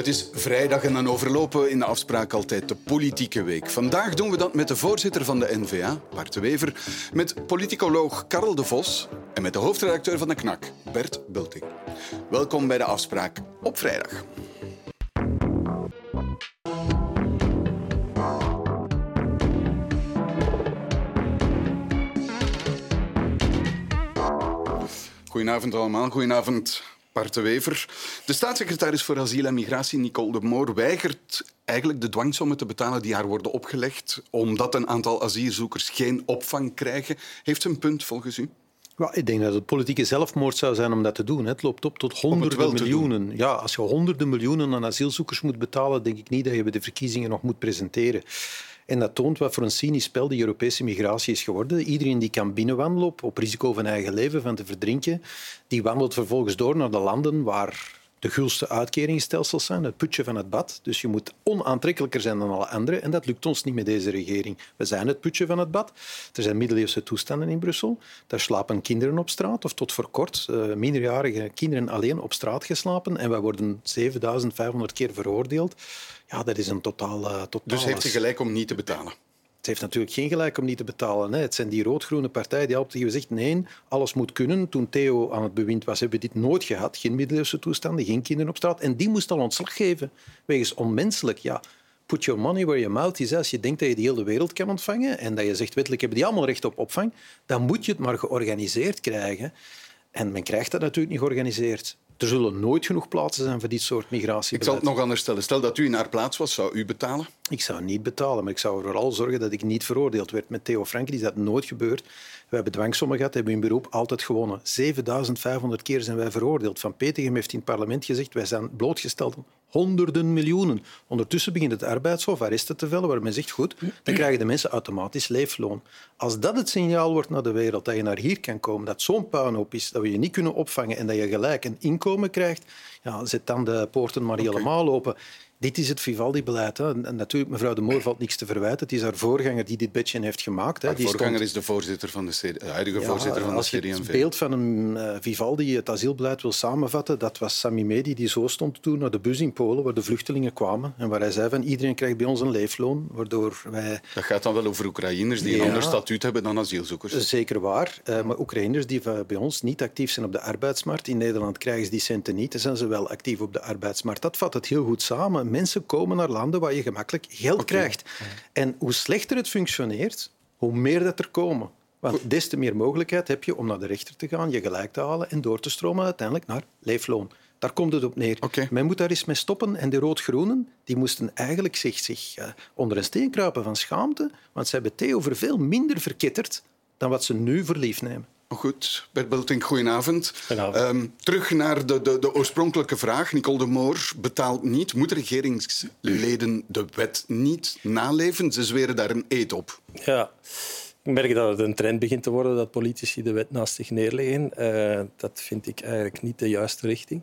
Het is vrijdag en dan overlopen we in de afspraak altijd de politieke week. Vandaag doen we dat met de voorzitter van de NVA, Bart Wever, met politicoloog Karel de Vos en met de hoofdredacteur van de KNAK, Bert Bulting. Welkom bij de afspraak op vrijdag. Goedenavond allemaal. Goedenavond, Bart de Wever. De staatssecretaris voor Asiel en Migratie, Nicole de Moor, weigert eigenlijk de dwangsommen te betalen die haar worden opgelegd, omdat een aantal asielzoekers geen opvang krijgen. Heeft ze een punt volgens u? Ja, ik denk dat het politieke zelfmoord zou zijn om dat te doen. Het loopt op tot honderden miljoenen. Ja, als je honderden miljoenen aan asielzoekers moet betalen, denk ik niet dat je bij de verkiezingen nog moet presenteren. En dat toont wat voor een cynisch spel die Europese migratie is geworden. Iedereen die kan binnenwandelen op, op risico van eigen leven, van te verdrinken, die wandelt vervolgens door naar de landen waar de gulste uitkeringsstelsels zijn, het putje van het bad. Dus je moet onaantrekkelijker zijn dan alle anderen. En dat lukt ons niet met deze regering. We zijn het putje van het bad. Er zijn middeleeuwse toestanden in Brussel. Daar slapen kinderen op straat, of tot voor kort uh, minderjarige kinderen alleen op straat geslapen. En wij worden 7500 keer veroordeeld. Ja, dat is een totaal... Uh, totaal dus heeft ze gelijk om niet te betalen? Het heeft natuurlijk geen gelijk om niet te betalen. Het zijn die rood-groene partijen die altijd hebben gezegd nee, alles moet kunnen. Toen Theo aan het bewind was, hebben we dit nooit gehad. Geen middeleeuwse toestanden, geen kinderen op straat. En die moest al ontslag geven, wegens onmenselijk. Ja, put your money where your mouth is. Als je denkt dat je de hele wereld kan ontvangen en dat je zegt wettelijk hebben die allemaal recht op opvang, dan moet je het maar georganiseerd krijgen. En men krijgt dat natuurlijk niet georganiseerd. Er zullen nooit genoeg plaatsen zijn voor dit soort migratie. Ik zal het nog anders stellen. Stel dat u in haar plaats was, zou u betalen? Ik zou niet betalen, maar ik zou vooral zorgen dat ik niet veroordeeld werd. Met Theo Franken is dat nooit gebeurd. We hebben dwangsommen gehad, hebben in beroep altijd gewonnen. 7500 keer zijn wij veroordeeld. Van Petegem heeft in het parlement gezegd, wij zijn blootgesteld honderden miljoenen. Ondertussen begint het arbeidshof arresten te vellen, waar men zegt, goed, dan krijgen de mensen automatisch leefloon. Als dat het signaal wordt naar de wereld, dat je naar hier kan komen, dat zo'n puinhoop is, dat we je niet kunnen opvangen en dat je gelijk een inkomen krijgt, ja, zet dan de poorten maar helemaal open. Dit is het Vivaldi-beleid. En natuurlijk, mevrouw de Moor valt niks te verwijten. Het is haar voorganger die dit bedje heeft gemaakt. Haar die voorganger stond... is de, voorzitter van de, CD... de huidige voorzitter van de CD&V. Als je het beeld van een uh, Vivaldi het asielbeleid wil samenvatten, dat was Sami Medi die zo stond toen naar de bus in Polen, waar de vluchtelingen kwamen. En waar hij zei van iedereen krijgt bij ons een leefloon, waardoor wij... Dat gaat dan wel over Oekraïners die een ander statuut hebben dan asielzoekers. Zeker waar. Uh, maar Oekraïners die bij ons niet actief zijn op de arbeidsmarkt. In Nederland krijgen ze die centen niet. Dan zijn ze wel actief op de arbeidsmarkt. Dat vat het heel goed samen mensen komen naar landen waar je gemakkelijk geld krijgt. En hoe slechter het functioneert, hoe meer dat er komen. Want des te meer mogelijkheid heb je om naar de rechter te gaan, je gelijk te halen en door te stromen uiteindelijk naar leefloon. Daar komt het op neer. Men moet daar eens mee stoppen. En de rood-groenen die moesten eigenlijk zich, zich uh, onder een steen kruipen van schaamte, want ze hebben Theo over veel minder verketterd dan wat ze nu voor lief nemen. Goed, Bert Bultink, goedenavond. Um, terug naar de, de, de, oorspronkelijke vraag. Nicole de Moor betaalt niet. Moeten regeringsleden de wet niet naleven? Ze zweren daar een eet op. Ja. Ik merk dat het een trend begint te worden dat politici de wet naast zich neerleggen. Uh, dat vind ik eigenlijk niet de juiste richting.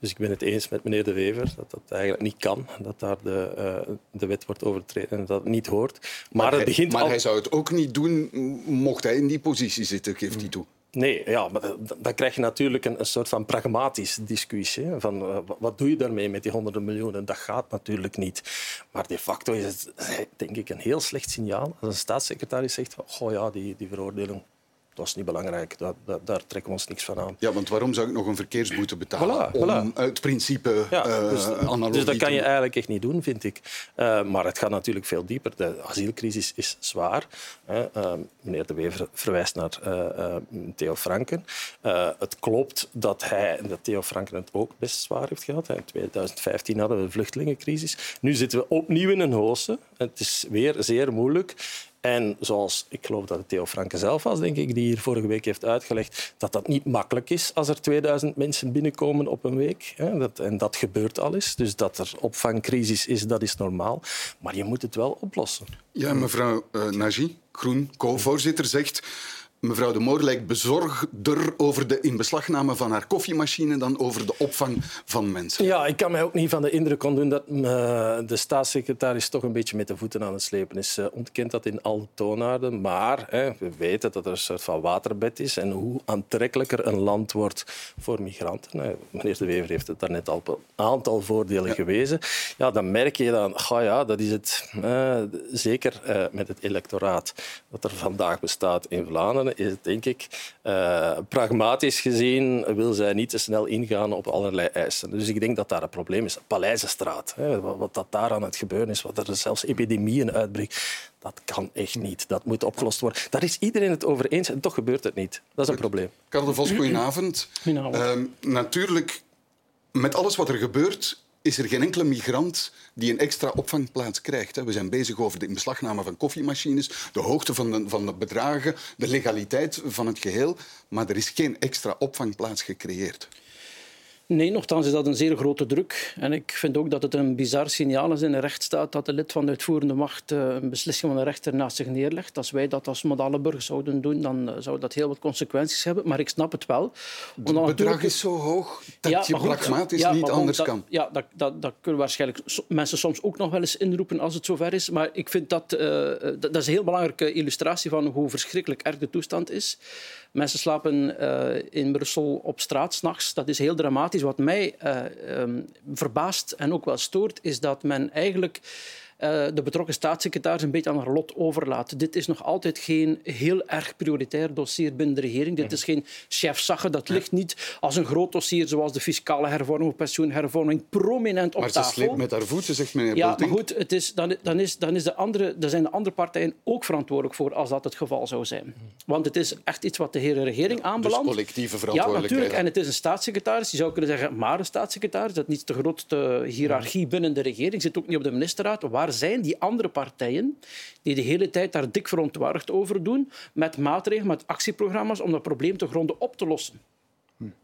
Dus ik ben het eens met meneer De Wever dat dat eigenlijk niet kan, dat daar de, uh, de wet wordt overtreden en dat het niet hoort. Maar, maar, het hij, begint maar hij zou het ook niet doen mocht hij in die positie zitten, geeft hij toe. Nee, ja, maar dan krijg je natuurlijk een, een soort van pragmatisch discussie. Van, uh, wat doe je daarmee met die honderden miljoenen? Dat gaat natuurlijk niet. Maar de facto is het denk ik een heel slecht signaal als een staatssecretaris zegt oh ja, die, die veroordeling dat is niet belangrijk. Dat, dat, daar trekken we ons niks van aan. Ja, want waarom zou ik nog een verkeersboete betalen? om het principe ja, uh, dus, dus dat kan je eigenlijk echt niet doen, vind ik. Uh, maar het gaat natuurlijk veel dieper. De asielcrisis is zwaar. Uh, meneer De Wever verwijst naar Theo Franken. het klopt dat hij en dat Theo Franken het ook best zwaar heeft gehad. In 2015 hadden we de vluchtelingencrisis. Nu zitten we opnieuw in een hoogte. Het is weer zeer moeilijk. En zoals ik geloof dat het Theo Franke zelf was, denk ik, die hier vorige week heeft uitgelegd, dat dat niet makkelijk is als er 2000 mensen binnenkomen op een week. En dat gebeurt al eens. Dus dat er opvangcrisis is, dat is normaal. Maar je moet het wel oplossen. Ja, mevrouw uh, Nagy, Groen, co-voorzitter, zegt Mevrouw de Moor lijkt bezorgder over de inbeslagname van haar koffiemachine dan over de opvang van mensen. Ja, ik kan mij ook niet van de indruk doen dat uh, de staatssecretaris toch een beetje met de voeten aan het slepen is. Uh, ontkent dat in alle toonaarden, maar hè, we weten dat er een soort van waterbed is en hoe aantrekkelijker een land wordt voor migranten. Hè. Meneer De Wever heeft het daarnet al op een aantal voordelen ja. gewezen. Ja, dan merk je dan, oh ja, dat is het. Uh, zeker met het electoraat dat er vandaag bestaat in Vlaanderen is het denk ik uh, pragmatisch gezien wil zij niet te snel ingaan op allerlei eisen. Dus ik denk dat daar een probleem is. Paleizenstraat, hè, wat dat daar aan het gebeuren is, wat er zelfs epidemieën uitbreekt, dat kan echt niet. Dat moet opgelost worden. Daar is iedereen het over eens en toch gebeurt het niet. Dat is een probleem. Karel Vos, goedenavond. Goedenavond. Uh, natuurlijk, met alles wat er gebeurt, is er geen enkele migrant die een extra opvangplaats krijgt. We zijn bezig over de inbeslagname van koffiemachines, de hoogte van de, van de bedragen, de legaliteit van het geheel. Maar er is geen extra opvangplaats gecreëerd. Nee, nogthans is dat een zeer grote druk. En ik vind ook dat het een bizar signaal is in een rechtsstaat dat de lid van de uitvoerende macht eh, een beslissing van de rechter naast zich neerlegt. Als wij dat als modale burgers zouden doen, dan eh, zou dat heel wat consequenties hebben. Maar ik snap het wel. Het bedrag is zo hoog dat ja, je goed, pragmatisch ja, niet anders dat, kan. Ja, dat, dat, dat kunnen waarschijnlijk mensen soms ook nog wel eens inroepen als het zover is. Maar ik vind dat, uh, dat, dat is een heel belangrijke illustratie van hoe verschrikkelijk erg de toestand is. Mensen slapen uh, in Brussel op straat s'nachts. Dat is heel dramatisch. Wat mij uh, um, verbaast en ook wel stoort, is dat men eigenlijk de betrokken staatssecretaris een beetje aan haar lot overlaat. Dit is nog altijd geen heel erg prioritair dossier binnen de regering. Dit is geen chefzagge. Dat ligt niet als een groot dossier zoals de fiscale hervorming of pensioenhervorming prominent op maar tafel. Maar ze sleept met haar voeten, zegt meneer Ja, Bulting. maar goed, het is, dan, dan, is, dan is de andere, daar zijn de andere partijen ook verantwoordelijk voor als dat het geval zou zijn. Want het is echt iets wat de hele regering aanbelandt. Dus collectieve Ja, verantwoordelijkheid. natuurlijk. En het is een staatssecretaris. Je zou kunnen zeggen, maar een staatssecretaris. Dat is niet de grootste hiërarchie binnen de regering. Zit ook niet op de ministerraad. Waar zijn die andere partijen die de hele tijd daar dik verontwaardigd over doen met maatregelen, met actieprogramma's om dat probleem te gronden op te lossen?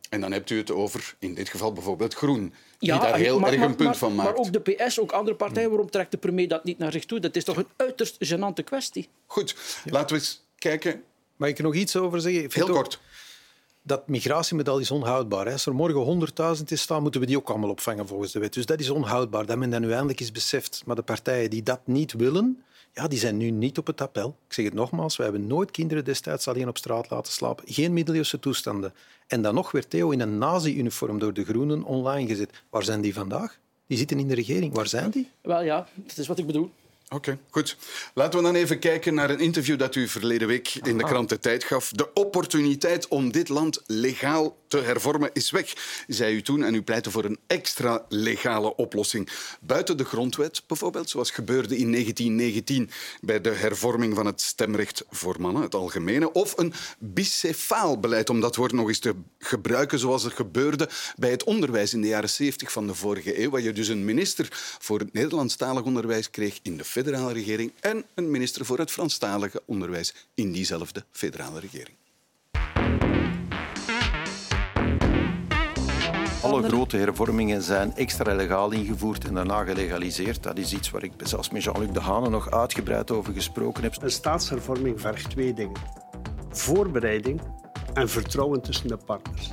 En dan hebt u het over, in dit geval bijvoorbeeld Groen, die daar heel maar, erg maar, een punt maar, van maakt. Maar ook de PS, ook andere partijen. Waarom trekt de premier dat niet naar zich toe? Dat is toch een uiterst gênante kwestie? Goed, laten we eens kijken. Mag ik er nog iets over zeggen? Heel ook- kort. Dat migratiemodel is onhoudbaar. Als er morgen 100.000 is staan, moeten we die ook allemaal opvangen volgens de wet. Dus dat is onhoudbaar, dat men dat nu eindelijk eens beseft. Maar de partijen die dat niet willen, ja, die zijn nu niet op het appel. Ik zeg het nogmaals, we hebben nooit kinderen destijds alleen op straat laten slapen. Geen middeleeuwse toestanden. En dan nog werd Theo in een nazi-uniform door de Groenen online gezet. Waar zijn die vandaag? Die zitten in de regering. Waar zijn die? Wel ja, dat is wat ik bedoel. Oké, goed. Laten we dan even kijken naar een interview dat u verleden week in de krant De Tijd gaf. De opportuniteit om dit land legaal te hervormen is weg, zei u toen. En u pleitte voor een extra legale oplossing. Buiten de grondwet bijvoorbeeld, zoals gebeurde in 1919 bij de hervorming van het stemrecht voor mannen, het algemene. Of een bicefaal beleid, om dat woord nog eens te gebruiken zoals het gebeurde bij het onderwijs in de jaren 70 van de vorige eeuw. Waar je dus een minister voor het Nederlandstalig onderwijs kreeg in de federale regering en een minister voor het Franstalige onderwijs in diezelfde federale regering. Alle grote hervormingen zijn extra legaal ingevoerd en daarna gelegaliseerd. Dat is iets waar ik zelfs met Jean-Luc Dehane nog uitgebreid over gesproken heb. Een staatshervorming vergt twee dingen. Voorbereiding en vertrouwen tussen de partners.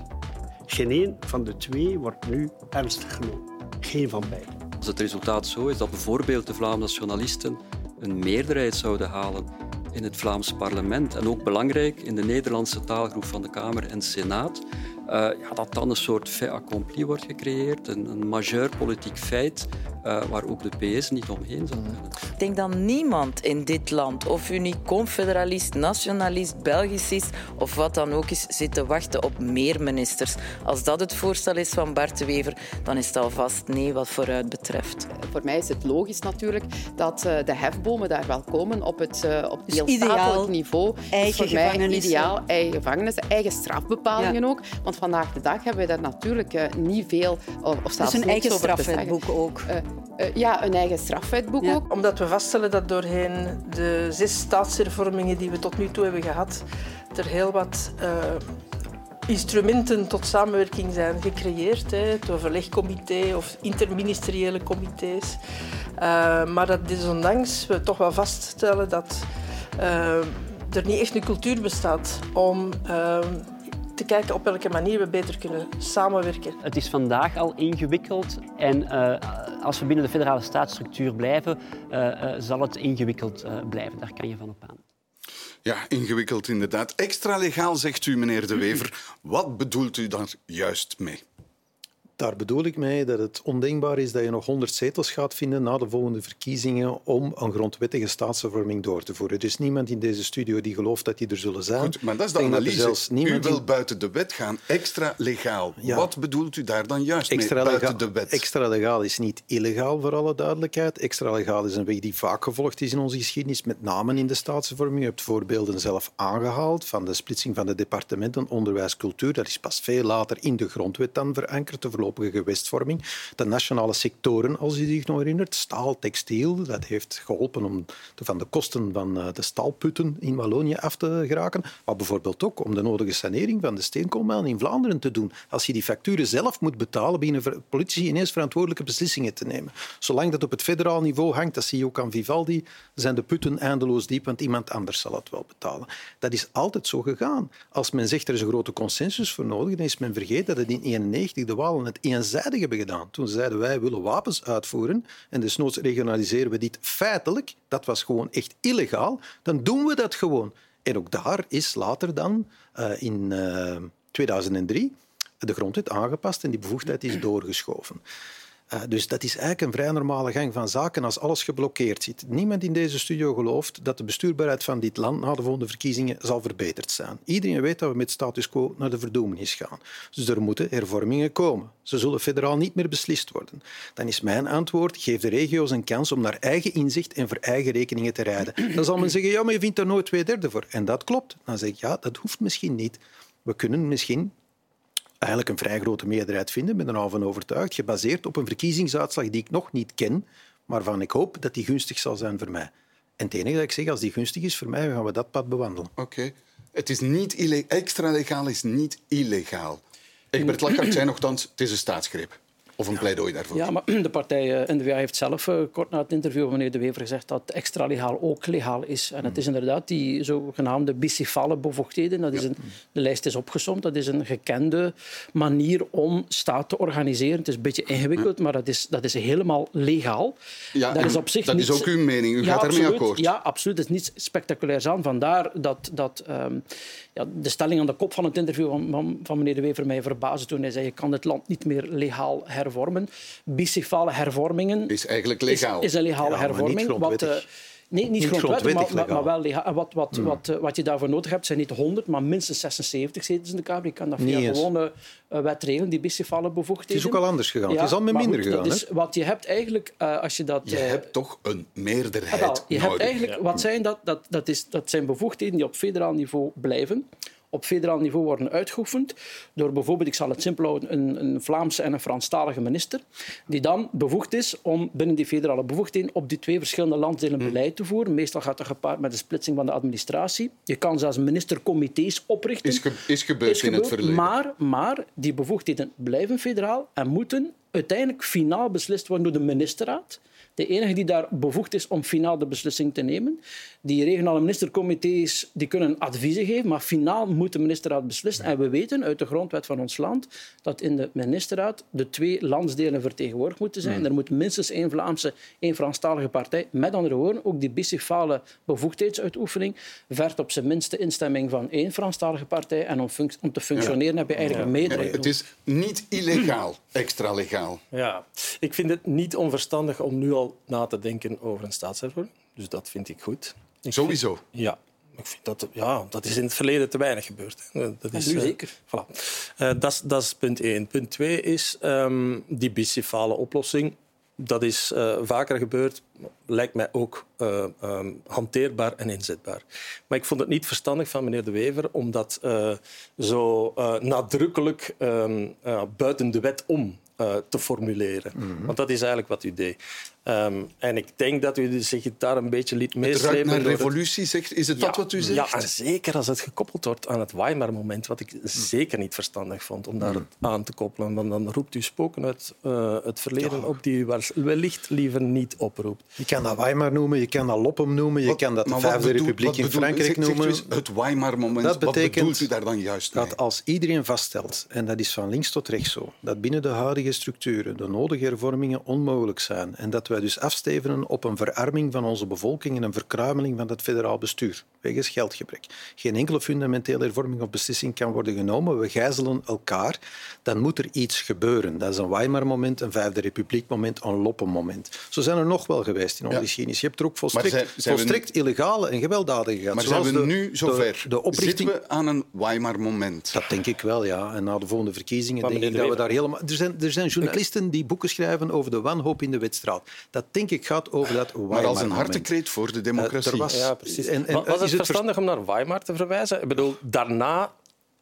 Geen één van de twee wordt nu ernstig genomen. Geen van beiden. Als het resultaat zo is dat bijvoorbeeld de Vlaamse nationalisten een meerderheid zouden halen in het Vlaams parlement en ook belangrijk in de Nederlandse taalgroep van de Kamer en Senaat, uh, ja, dat dan een soort fait accompli wordt gecreëerd, een, een majeur politiek feit uh, waar ook de PS niet omheen zou kunnen. Ik denk dat niemand in dit land, of u nu confederalist, nationalist, Belgicist of wat dan ook is, zit te wachten op meer ministers. Als dat het voorstel is van Bart de Wever, dan is het alvast nee wat vooruit betreft. Voor mij is het logisch natuurlijk dat uh, de hefbomen daar wel komen op het, uh, op Dus deelstatelijk ideaal, niveau. Eigen dus voor mij gevangenissen. ideaal, eigen gevangenissen, eigen strafbepalingen Ja. ook. Want vandaag de dag hebben we daar natuurlijk uh, niet veel of, of zelfs Dus een eigen strafwetboek ook. Uh, uh, ja, een eigen strafwetboek Ja. ook. Omdat we vaststellen dat doorheen de zes staatshervormingen die we tot nu toe hebben gehad, er heel wat eh, instrumenten tot samenwerking zijn gecreëerd. Hè, het overlegcomité of interministeriële comité's. Eh, maar dat desondanks we toch wel vaststellen dat eh, er niet echt een cultuur bestaat om ehm, te kijken op welke manier we beter kunnen samenwerken. Het is vandaag al ingewikkeld en uh, als we binnen de federale staatsstructuur blijven, uh, uh, zal het ingewikkeld blijven. Daar kan je van op aan. Ja, ingewikkeld inderdaad. Extra legaal, zegt u, meneer De Wever. Wat bedoelt u daar juist mee? Daar bedoel ik mee dat het ondenkbaar is dat je nog 100 zetels gaat vinden na de volgende verkiezingen om een grondwettige staatsvervorming door te voeren. Er is niemand in deze studio die gelooft dat die er zullen zijn. Goed, maar dat is de analyse. u wil buiten de wet gaan, extra legaal. Wat bedoelt u daar dan juist extra mee, buiten de wet? Extra legaal is niet illegaal, voor alle duidelijkheid. Extra legaal is een weg die vaak gevolgd is in onze geschiedenis, met name in de staatsvervorming. Je hebt voorbeelden zelf aangehaald van de splitsing van de departementen onderwijs, cultuur. Dat is pas veel later in de grondwet dan verankerd, de gewestvorming. De nationale sectoren, als u zich nog herinnert, staal, textiel, dat heeft geholpen om van de kosten van eh, de staalputten in Wallonië af te geraken. Maar bijvoorbeeld ook om de nodige sanering van de steenkoolmijn in Vlaanderen te doen. Als je die facturen zelf moet betalen, beginnen politici ineens verantwoordelijke beslissingen te nemen. Zolang dat op het federaal niveau hangt, dat zie je ook aan Vivaldi, zijn de putten eindeloos diep, want iemand anders zal het wel betalen. Dat is altijd zo gegaan. Als men zegt er is een grote consensus voor nodig, dan is men vergeten dat het in 1991 de Walen het eenzijdig hebben gedaan. Toen zeiden wij willen wapens uitvoeren en desnoods regionaliseren we dit feitelijk. Dat was gewoon echt illegaal. Dan doen we dat gewoon. En ook daar is later dan uh, in uh, 2003 de grondwet aangepast en die bevoegdheid is doorgeschoven. Uh, dus dat is eigenlijk een vrij normale gang van zaken als alles geblokkeerd zit. Niemand in deze studio gelooft dat de bestuurbaarheid van dit land na de volgende verkiezingen zal verbeterd zijn. Iedereen weet dat we met status quo naar de verdoemenis gaan. Dus er moeten hervormingen komen. Ze zullen federaal niet meer beslist worden. Dan is mijn antwoord, geef de regio's een kans om naar eigen inzicht en voor eigen rekeningen te rijden. Dan zal men zeggen, ja, maar je vindt er nooit twee derde voor. En dat klopt. Dan zeg ik, ja, dat hoeft misschien niet. We kunnen misschien eigenlijk een vrij grote meerderheid vinden, ben er nou van overtuigd, gebaseerd op een verkiezingsuitslag die ik nog niet ken, maar van ik hoop dat die gunstig zal zijn voor mij. En het enige dat ik zeg, als die gunstig is voor mij, gaan we dat pad bewandelen. Oké. Het is niet extra legaal is niet illegaal. Egbert Lachart zei nogthans, het is een staatsgreep. Of een pleidooi daarvoor. Ja, maar de partij uh, NVA heeft zelf uh, kort na het interview van meneer De Wever gezegd dat extra legaal ook legaal is. En het is inderdaad die zogenaamde bicefale bevoegdheden. Dat is een, de lijst is opgesomd. Dat is een gekende manier om staat te organiseren. Het is een beetje ingewikkeld, maar dat is, dat is helemaal legaal. Ja, dat is, op zich dat is ook uw mening. U gaat daarmee akkoord. Ja, absoluut. Het is niets spectaculairs aan. Vandaar dat, dat um, ja, de stelling aan de kop van het interview van, van, meneer De Wever mij verbaasde toen hij zei je kan het land niet meer legaal hervormen. Bicefale hervormingen... Is eigenlijk legaal. Is, is een legale hervorming. Wat, uh, Nee, niet, niet grondwettig, maar, maar, wel legaal. Wat, wat, hmm. wat, uh, wat je daarvoor nodig hebt, zijn niet 100, maar minstens 76 zetels in de Kamer. Je kan dat via gewone uh, wet regelen, die bicefale bevoegdheden. Het is ook al anders gegaan. Ja, het is al met minder goed, gegaan. Dus wat je hebt eigenlijk, uh, als je dat... Je hebt toch een meerderheid Je hebt eigenlijk, wat zijn dat? Dat, dat, is, dat zijn bevoegdheden die op federaal niveau blijven op federaal niveau worden uitgeoefend door bijvoorbeeld, ik zal het simpel houden, een, een Vlaamse en een Franstalige minister, die dan bevoegd is om binnen die federale bevoegdheden op die twee verschillende landsdelen hmm. beleid te voeren. Meestal gaat dat gepaard met de splitsing van de administratie. Je kan zelfs ministercomité's oprichten. Is, is gebeurd, is gebeurd in het verleden. Maar, maar die bevoegdheden blijven federaal en moeten uiteindelijk finaal beslist worden door de ministerraad de enige die daar bevoegd is om finaal de beslissing te nemen. Die regionale ministercomité's die kunnen adviezen geven, maar finaal moet de ministerraad beslissen. En we weten uit de grondwet van ons land dat in de ministerraad de twee landsdelen vertegenwoordigd moeten zijn. Hmm. Er moet minstens één Vlaamse, één Franstalige partij. Met andere woorden, ook die bicefale bevoegdheidsuitoefening vergt op zijn minste instemming van één Franstalige partij. En om, om te functioneren heb je eigenlijk een meerderheid. Het is niet illegaal, extra legaal. Ja, ik vind het niet onverstandig om nu al na te denken over een staatshervorming. Dus dat vind ik goed. Ik Sowieso? ja. Ik vind dat, ja, dat is in het verleden te weinig gebeurd. Dat is, zeker. Uh, voilà. uh, dat, dat is punt één. Punt twee is um, die bicefale oplossing. Dat is uh, vaker gebeurd, lijkt mij ook uh, um, hanteerbaar en inzetbaar. Maar ik vond het niet verstandig van meneer De Wever om dat uh, zo nadrukkelijk um, buiten de wet om uh, te formuleren. Mm -hmm. Want dat is eigenlijk wat u deed. Um, en ik denk dat u zich daar een beetje liet meeslepen. Het naar revolutie, zegt. Is het dat wat u zegt? Ja, zeker als het gekoppeld wordt aan het Weimar-moment, wat ik hm. zeker niet verstandig vond om daar hm. aan te koppelen. Want dan roept u spoken uit uh, het verleden op die u wellicht liever niet oproept. Je kan dat Weimar noemen, je kan dat Loppem noemen, je kan dat de Vijfde Republiek in Frankrijk noemen. het Weimar-moment, dat betekent wat bedoelt u daar dan juist mee? Dat als iedereen vaststelt, en dat is van links tot rechts zo, dat binnen de huidige structuren de nodige hervormingen onmogelijk zijn en dat wij dus afstevenen op een verarming van onze bevolking en een verkruimeling van het federaal bestuur, wegens geldgebrek. Geen enkele fundamentele hervorming of beslissing kan worden genomen. We gijzelen elkaar. Dan moet er iets gebeuren. Dat is een Weimar-moment, een Vijfde Republiek-moment, een Loppen-moment. Zo zijn er nog wel geweest in onze ja. geschiedenis. Je hebt er ook volstrekt, volstrekt illegale en gewelddadige gehad. Maar zijn we nu zover? De, oprichting... Zitten we aan een Weimar-moment? Dat denk ik wel, ja. En na de volgende verkiezingen denk ik dat we daar helemaal... Er zijn, er zijn journalisten die boeken schrijven over de wanhoop in de wedstrijd. Dat denk ik gaat over dat Weimar Maar als een hartekreet voor de democratie. Uh, was, ja, precies. En, en, was het, het verstandig om naar Weimar te verwijzen? Ik bedoel, daarna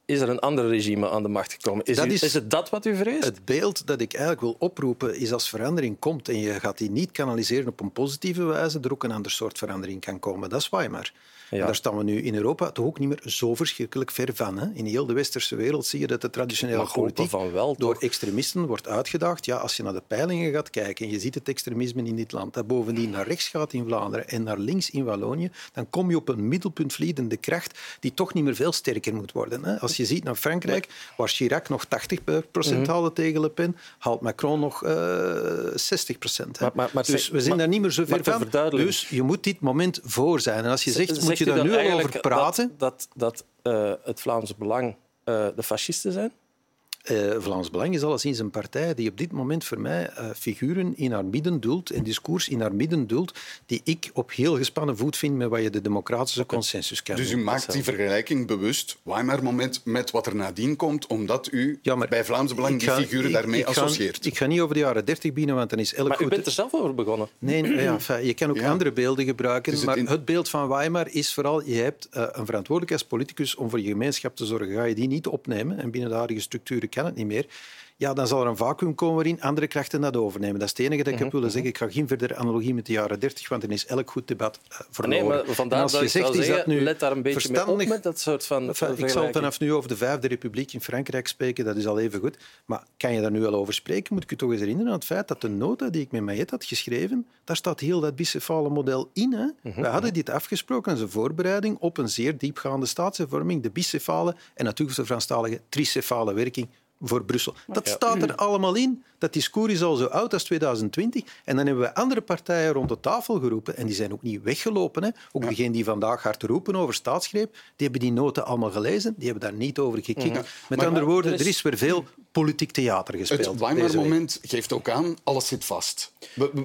is er een ander regime aan de macht gekomen. Is, is, is, het dat wat u vreest? Het beeld dat ik eigenlijk wil oproepen is als verandering komt en je gaat die niet kanaliseren op een positieve wijze, er ook een ander soort verandering kan komen. Dat is Weimar. Ja. Daar staan we nu in Europa toch ook niet meer zo verschrikkelijk ver van. Hè? In heel de westerse wereld zie je dat de traditionele politiek van wel, door extremisten wordt uitgedaagd. Ja, als je naar de peilingen gaat kijken en je ziet het extremisme in dit land, dat bovendien naar rechts gaat in Vlaanderen en naar links in Wallonië, dan kom je op een middelpuntvliedende kracht die toch niet meer veel sterker moet worden. Hè? Als je ziet naar Frankrijk, waar Chirac nog 80% mm haalde tegen Le Pen, haalt Macron nog uh, eh, 60%. Hè? Maar, maar, dus we zijn daar niet meer zo ver van. Dus je moet dit moment voor zijn. En als je zegt, moet je daar nu al over praten? Dat, dat, dat uh, het Vlaamse Belang uh, de fascisten zijn? Uh, Vlaams Belang is alleszins een partij die op dit moment voor mij uh, figuren in haar midden dult, en discours in haar midden dult, die ik op heel gespannen voet vind met wat je de democratische consensus kan Dus u maakt die vergelijking bewust, Weimar-moment, met wat er nadien komt, omdat u ja, bij Vlaams Belang die figuren daarmee associeert? Ik ga niet over de jaren dertig binnen, want dan is elk maar goed... u bent er zelf over begonnen. Nee, ja, je kan ook andere beelden gebruiken, dus maar het beeld van Weimar is vooral, je hebt uh, een verantwoordelijkheidspoliticus om voor je gemeenschap te zorgen. Ga je die niet opnemen en binnen de huidige structuren kan het niet meer ja, dan zal er een vacuüm komen waarin andere krachten dat overnemen. Dat is het enige dat ik heb mhm, willen zeggen. Mhm. Ik ga geen verdere analogie met de jaren 30, want dan is elk goed debat uh, verloren. Nee, maar vandaar als je zegt, is dat nu let daar een beetje mee op met dat soort van Ik zal vanaf nu over de Vijfde Republiek in Frankrijk spreken, dat is al even goed. Maar kan je daar nu al over spreken? Moet ik je toch eens herinneren aan het feit dat de nota die ik met Mayet had geschreven, daar staat heel dat bicefale model in. Hè? Mhm, We hadden dit afgesproken als een voorbereiding op een zeer diepgaande staatshervorming, de bicefale en natuurlijk de Franstalige tricefale werking voor Brussel. Dat staat er allemaal in. Dat discours is al zo oud als 2020. En dan hebben we andere partijen rond de tafel geroepen. En die zijn ook niet weggelopen. Hè. Ook ja. degenen die vandaag hard roepen over staatsgreep, die hebben die noten allemaal gelezen. Die hebben daar niet over gekeken. Ja. Met andere woorden, er is weer veel politiek theater gespeeld. Het Weimar-moment geeft ook aan, alles zit vast.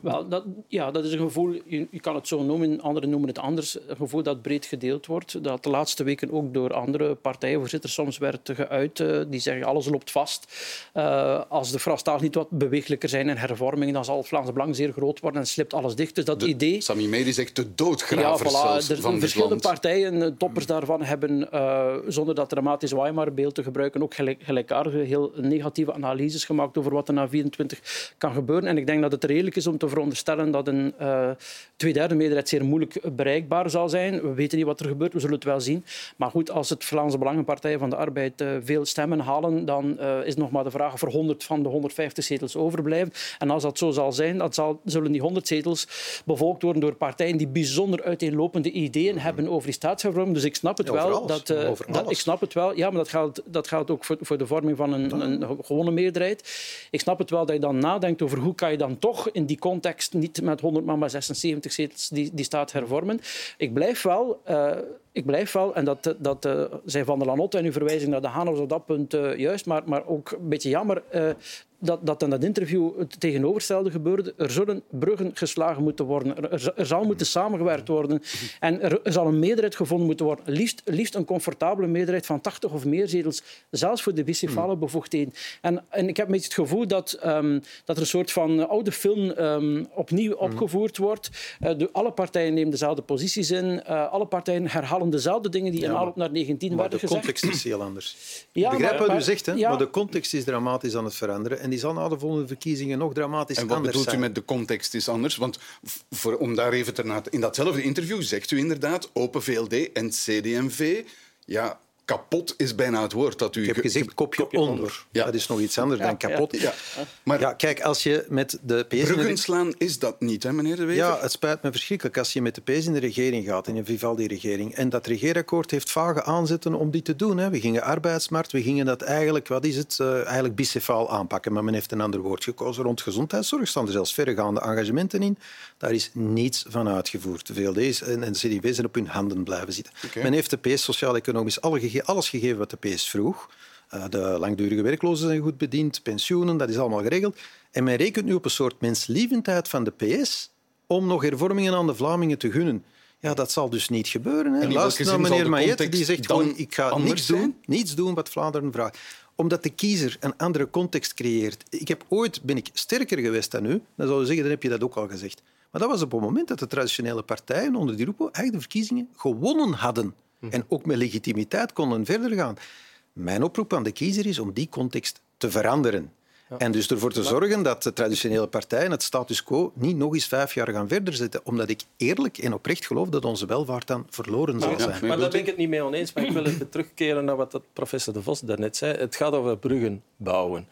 Wel, dat, ja, dat is een gevoel, je, je, kan het zo noemen, anderen noemen het anders, een gevoel dat breed gedeeld wordt. Dat de laatste weken ook door andere partijvoorzitters soms werd geuit. Uh, die zeggen, alles loopt vast. Uh, als de Franstalig niet wat bewegelijker zijn en hervormingen, dan zal het Vlaams Belang zeer groot worden en slipt alles dicht. Dus dat de, idee... Sami Medi zegt de doodgravers ja, voilà, er, van Verschillende partijen, eh, toppers daarvan, hebben, uh, zonder dat dramatisch Weimar-beeld te gebruiken, ook gelijk, gelijkaardige, heel negatieve analyses gemaakt over wat er na 24 kan gebeuren. En ik denk dat het redelijk is om te veronderstellen dat een uh, tweederde meerderheid zeer moeilijk bereikbaar zal zijn. We weten niet wat er gebeurt, we zullen het wel zien. Maar goed, als het Vlaamse Belangenpartij van de Arbeid uh, veel stemmen halen, dan is nog maar de vraag of er 100 van de 150 zetels overblijven. En als dat zo zal zijn, dan zal, zullen die 100 zetels bevolkt worden door partijen die bijzonder uiteenlopende ideeën hebben over die staatshervorming. Dus ik snap het wel. dat, dat, ik snap het wel. Ja, maar dat geldt, dat geldt ook voor, voor de vorming van een, een gewone meerderheid. Ik snap het wel dat je dan nadenkt over hoe kan je dan toch in die context niet met 100 maar maar 76 zetels die, die staat hervormen. Ik blijf wel... Uh, ik blijf wel, en dat, dat uh, zei Van der Lanotte en uw verwijzing naar de Haan was op dat punt uh, juist, maar, maar ook een beetje jammer. Uh, dat, dat in dat interview het tegenovergestelde gebeurde. Er zullen bruggen geslagen moeten worden. Er, er zal moeten samengewerkt worden. En er, er, zal een meerderheid gevonden moeten worden. Liefst, liefst een comfortabele meerderheid van 80 of meer zetels, zelfs voor de bicefale hmm. bevoegdheden. En, en ik heb met het gevoel dat, um, dat er een soort van oude film um, opnieuw hmm. opgevoerd wordt. Uh, de, alle partijen nemen dezelfde posities in. Uh, alle partijen herhalen dezelfde dingen die in aanloop naar 19 werden gezegd. de context is heel anders. Ja, ik begrijp maar, wat u zegt, hè? Ja, maar de context is dramatisch aan het veranderen. En die zal na de volgende verkiezingen nog dramatisch En wat anders bedoelt u zijn. met de context is anders? Want voor, om daar even te in datzelfde interview zegt u inderdaad Open VLD en CD&V. Ja, kapot is bijna het woord dat u... Ik heb gezegd kopje, onder. Ja. Dat is nog iets anders dan kapot. Ja. Maar Ja, kijk, als je met de PS... in de- bruggen slaan is dat niet, hè, meneer De Wever? Ja, het spijt me verschrikkelijk als je met de PS in de regering gaat, in een Vivaldi-regering. En dat regeerakkoord heeft vage aanzetten om die te doen. Hè. We gingen arbeidsmarkt, we gingen dat eigenlijk, wat is het, eh, eigenlijk bicefaal aanpakken. Maar men heeft een ander woord gekozen. Rond gezondheidszorg staan er zelfs verregaande engagementen in. Daar is niets van uitgevoerd. De VLD's en de CDV zijn op hun handen blijven zitten. Men heeft de PS sociaal-economisch alle gege- alles gegeven wat de PS vroeg. Eh, De langdurige werklozen zijn goed bediend, pensioenen, dat is allemaal geregeld. En men rekent nu op een soort menslievendheid van de PS om nog hervormingen aan de Vlamingen te gunnen. Ja, dat zal dus niet gebeuren. Hè. Luister naar meneer Mayet, die zegt gewoon, ik ga niets doen, niets doen wat Vlaanderen vraagt. Omdat de kiezer een andere context creëert. Ik heb ooit, ben ik sterker geweest dan u, dan zou je zeggen, dan heb je dat ook al gezegd. Maar dat was op het moment dat de traditionele partijen onder die roepo eigenlijk de verkiezingen gewonnen hadden. En ook met legitimiteit konden verder gaan. Mijn oproep aan de kiezer is om die context te veranderen. En dus ervoor te zorgen dat de traditionele partijen het status quo niet nog eens vijf jaar gaan verder zetten. Omdat ik eerlijk en oprecht geloof dat onze welvaart dan verloren zal zijn. Maar daar ben ik het niet mee oneens. Maar ik wil even terugkeren naar wat professor De Vos daarnet zei. Het gaat over bruggen bouwen.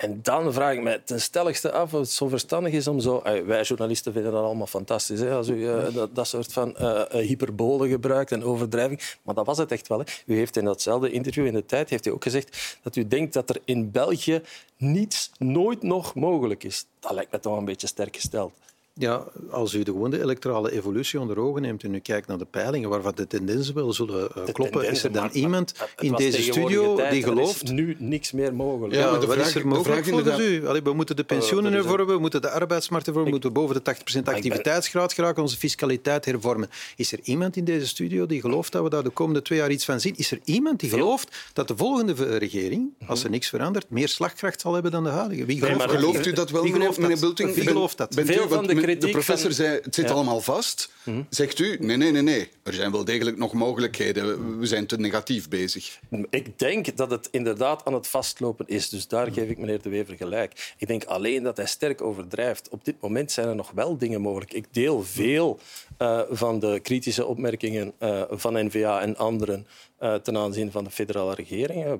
En dan vraag ik mij ten stelligste af of het zo verstandig is om zo... Wij journalisten vinden dat allemaal fantastisch, hè, als u eh, dat, dat soort van eh, eh, hyperbole gebruikt en overdrijving. Maar dat was het echt wel. Hè. U heeft in datzelfde interview in de tijd heeft u ook gezegd dat u denkt dat er in België niets nooit nog mogelijk is. Dat lijkt me toch een beetje sterk gesteld. Ja, als u de gewone electorale evolutie onder ogen neemt en u kijkt naar de peilingen waarvan de tendensen wel zullen eh, kloppen, is er dan maar- iemand maar in deze studio tijd, die er is gelooft... nu niks meer mogelijk. Ja, Ja, maar de wat vraag- is er de mogelijk vraag volgens inderdaad- u? Allee, we moeten de pensioenen er hervormen, we moeten de arbeidsmarkt hervormen, we moeten boven de 80% ben- activiteitsgraad geraken, onze fiscaliteit hervormen. Is er iemand in deze studio die gelooft dat we daar de komende twee jaar iets van zien? Is er iemand die gelooft dat de volgende regering, als er niks verandert, meer slagkracht zal hebben dan de huidige? Wie gelooft? Gelooft u dat wel, Wie meneer, gelooft meneer dat? Bulting? Wie gelooft dat? Veel van want de professor van- zei, het zit Ja. allemaal vast. Zegt u, nee, nee, nee, nee. Er zijn wel degelijk nog mogelijkheden. We zijn te negatief bezig. Ik denk dat het inderdaad aan het vastlopen is. Dus daar geef ik meneer De Wever gelijk. Ik denk alleen dat hij sterk overdrijft. Op dit moment zijn er nog wel dingen mogelijk. Ik deel veel eh, van de kritische opmerkingen eh, van N-VA en anderen ten aanzien van de federale regering. Eh,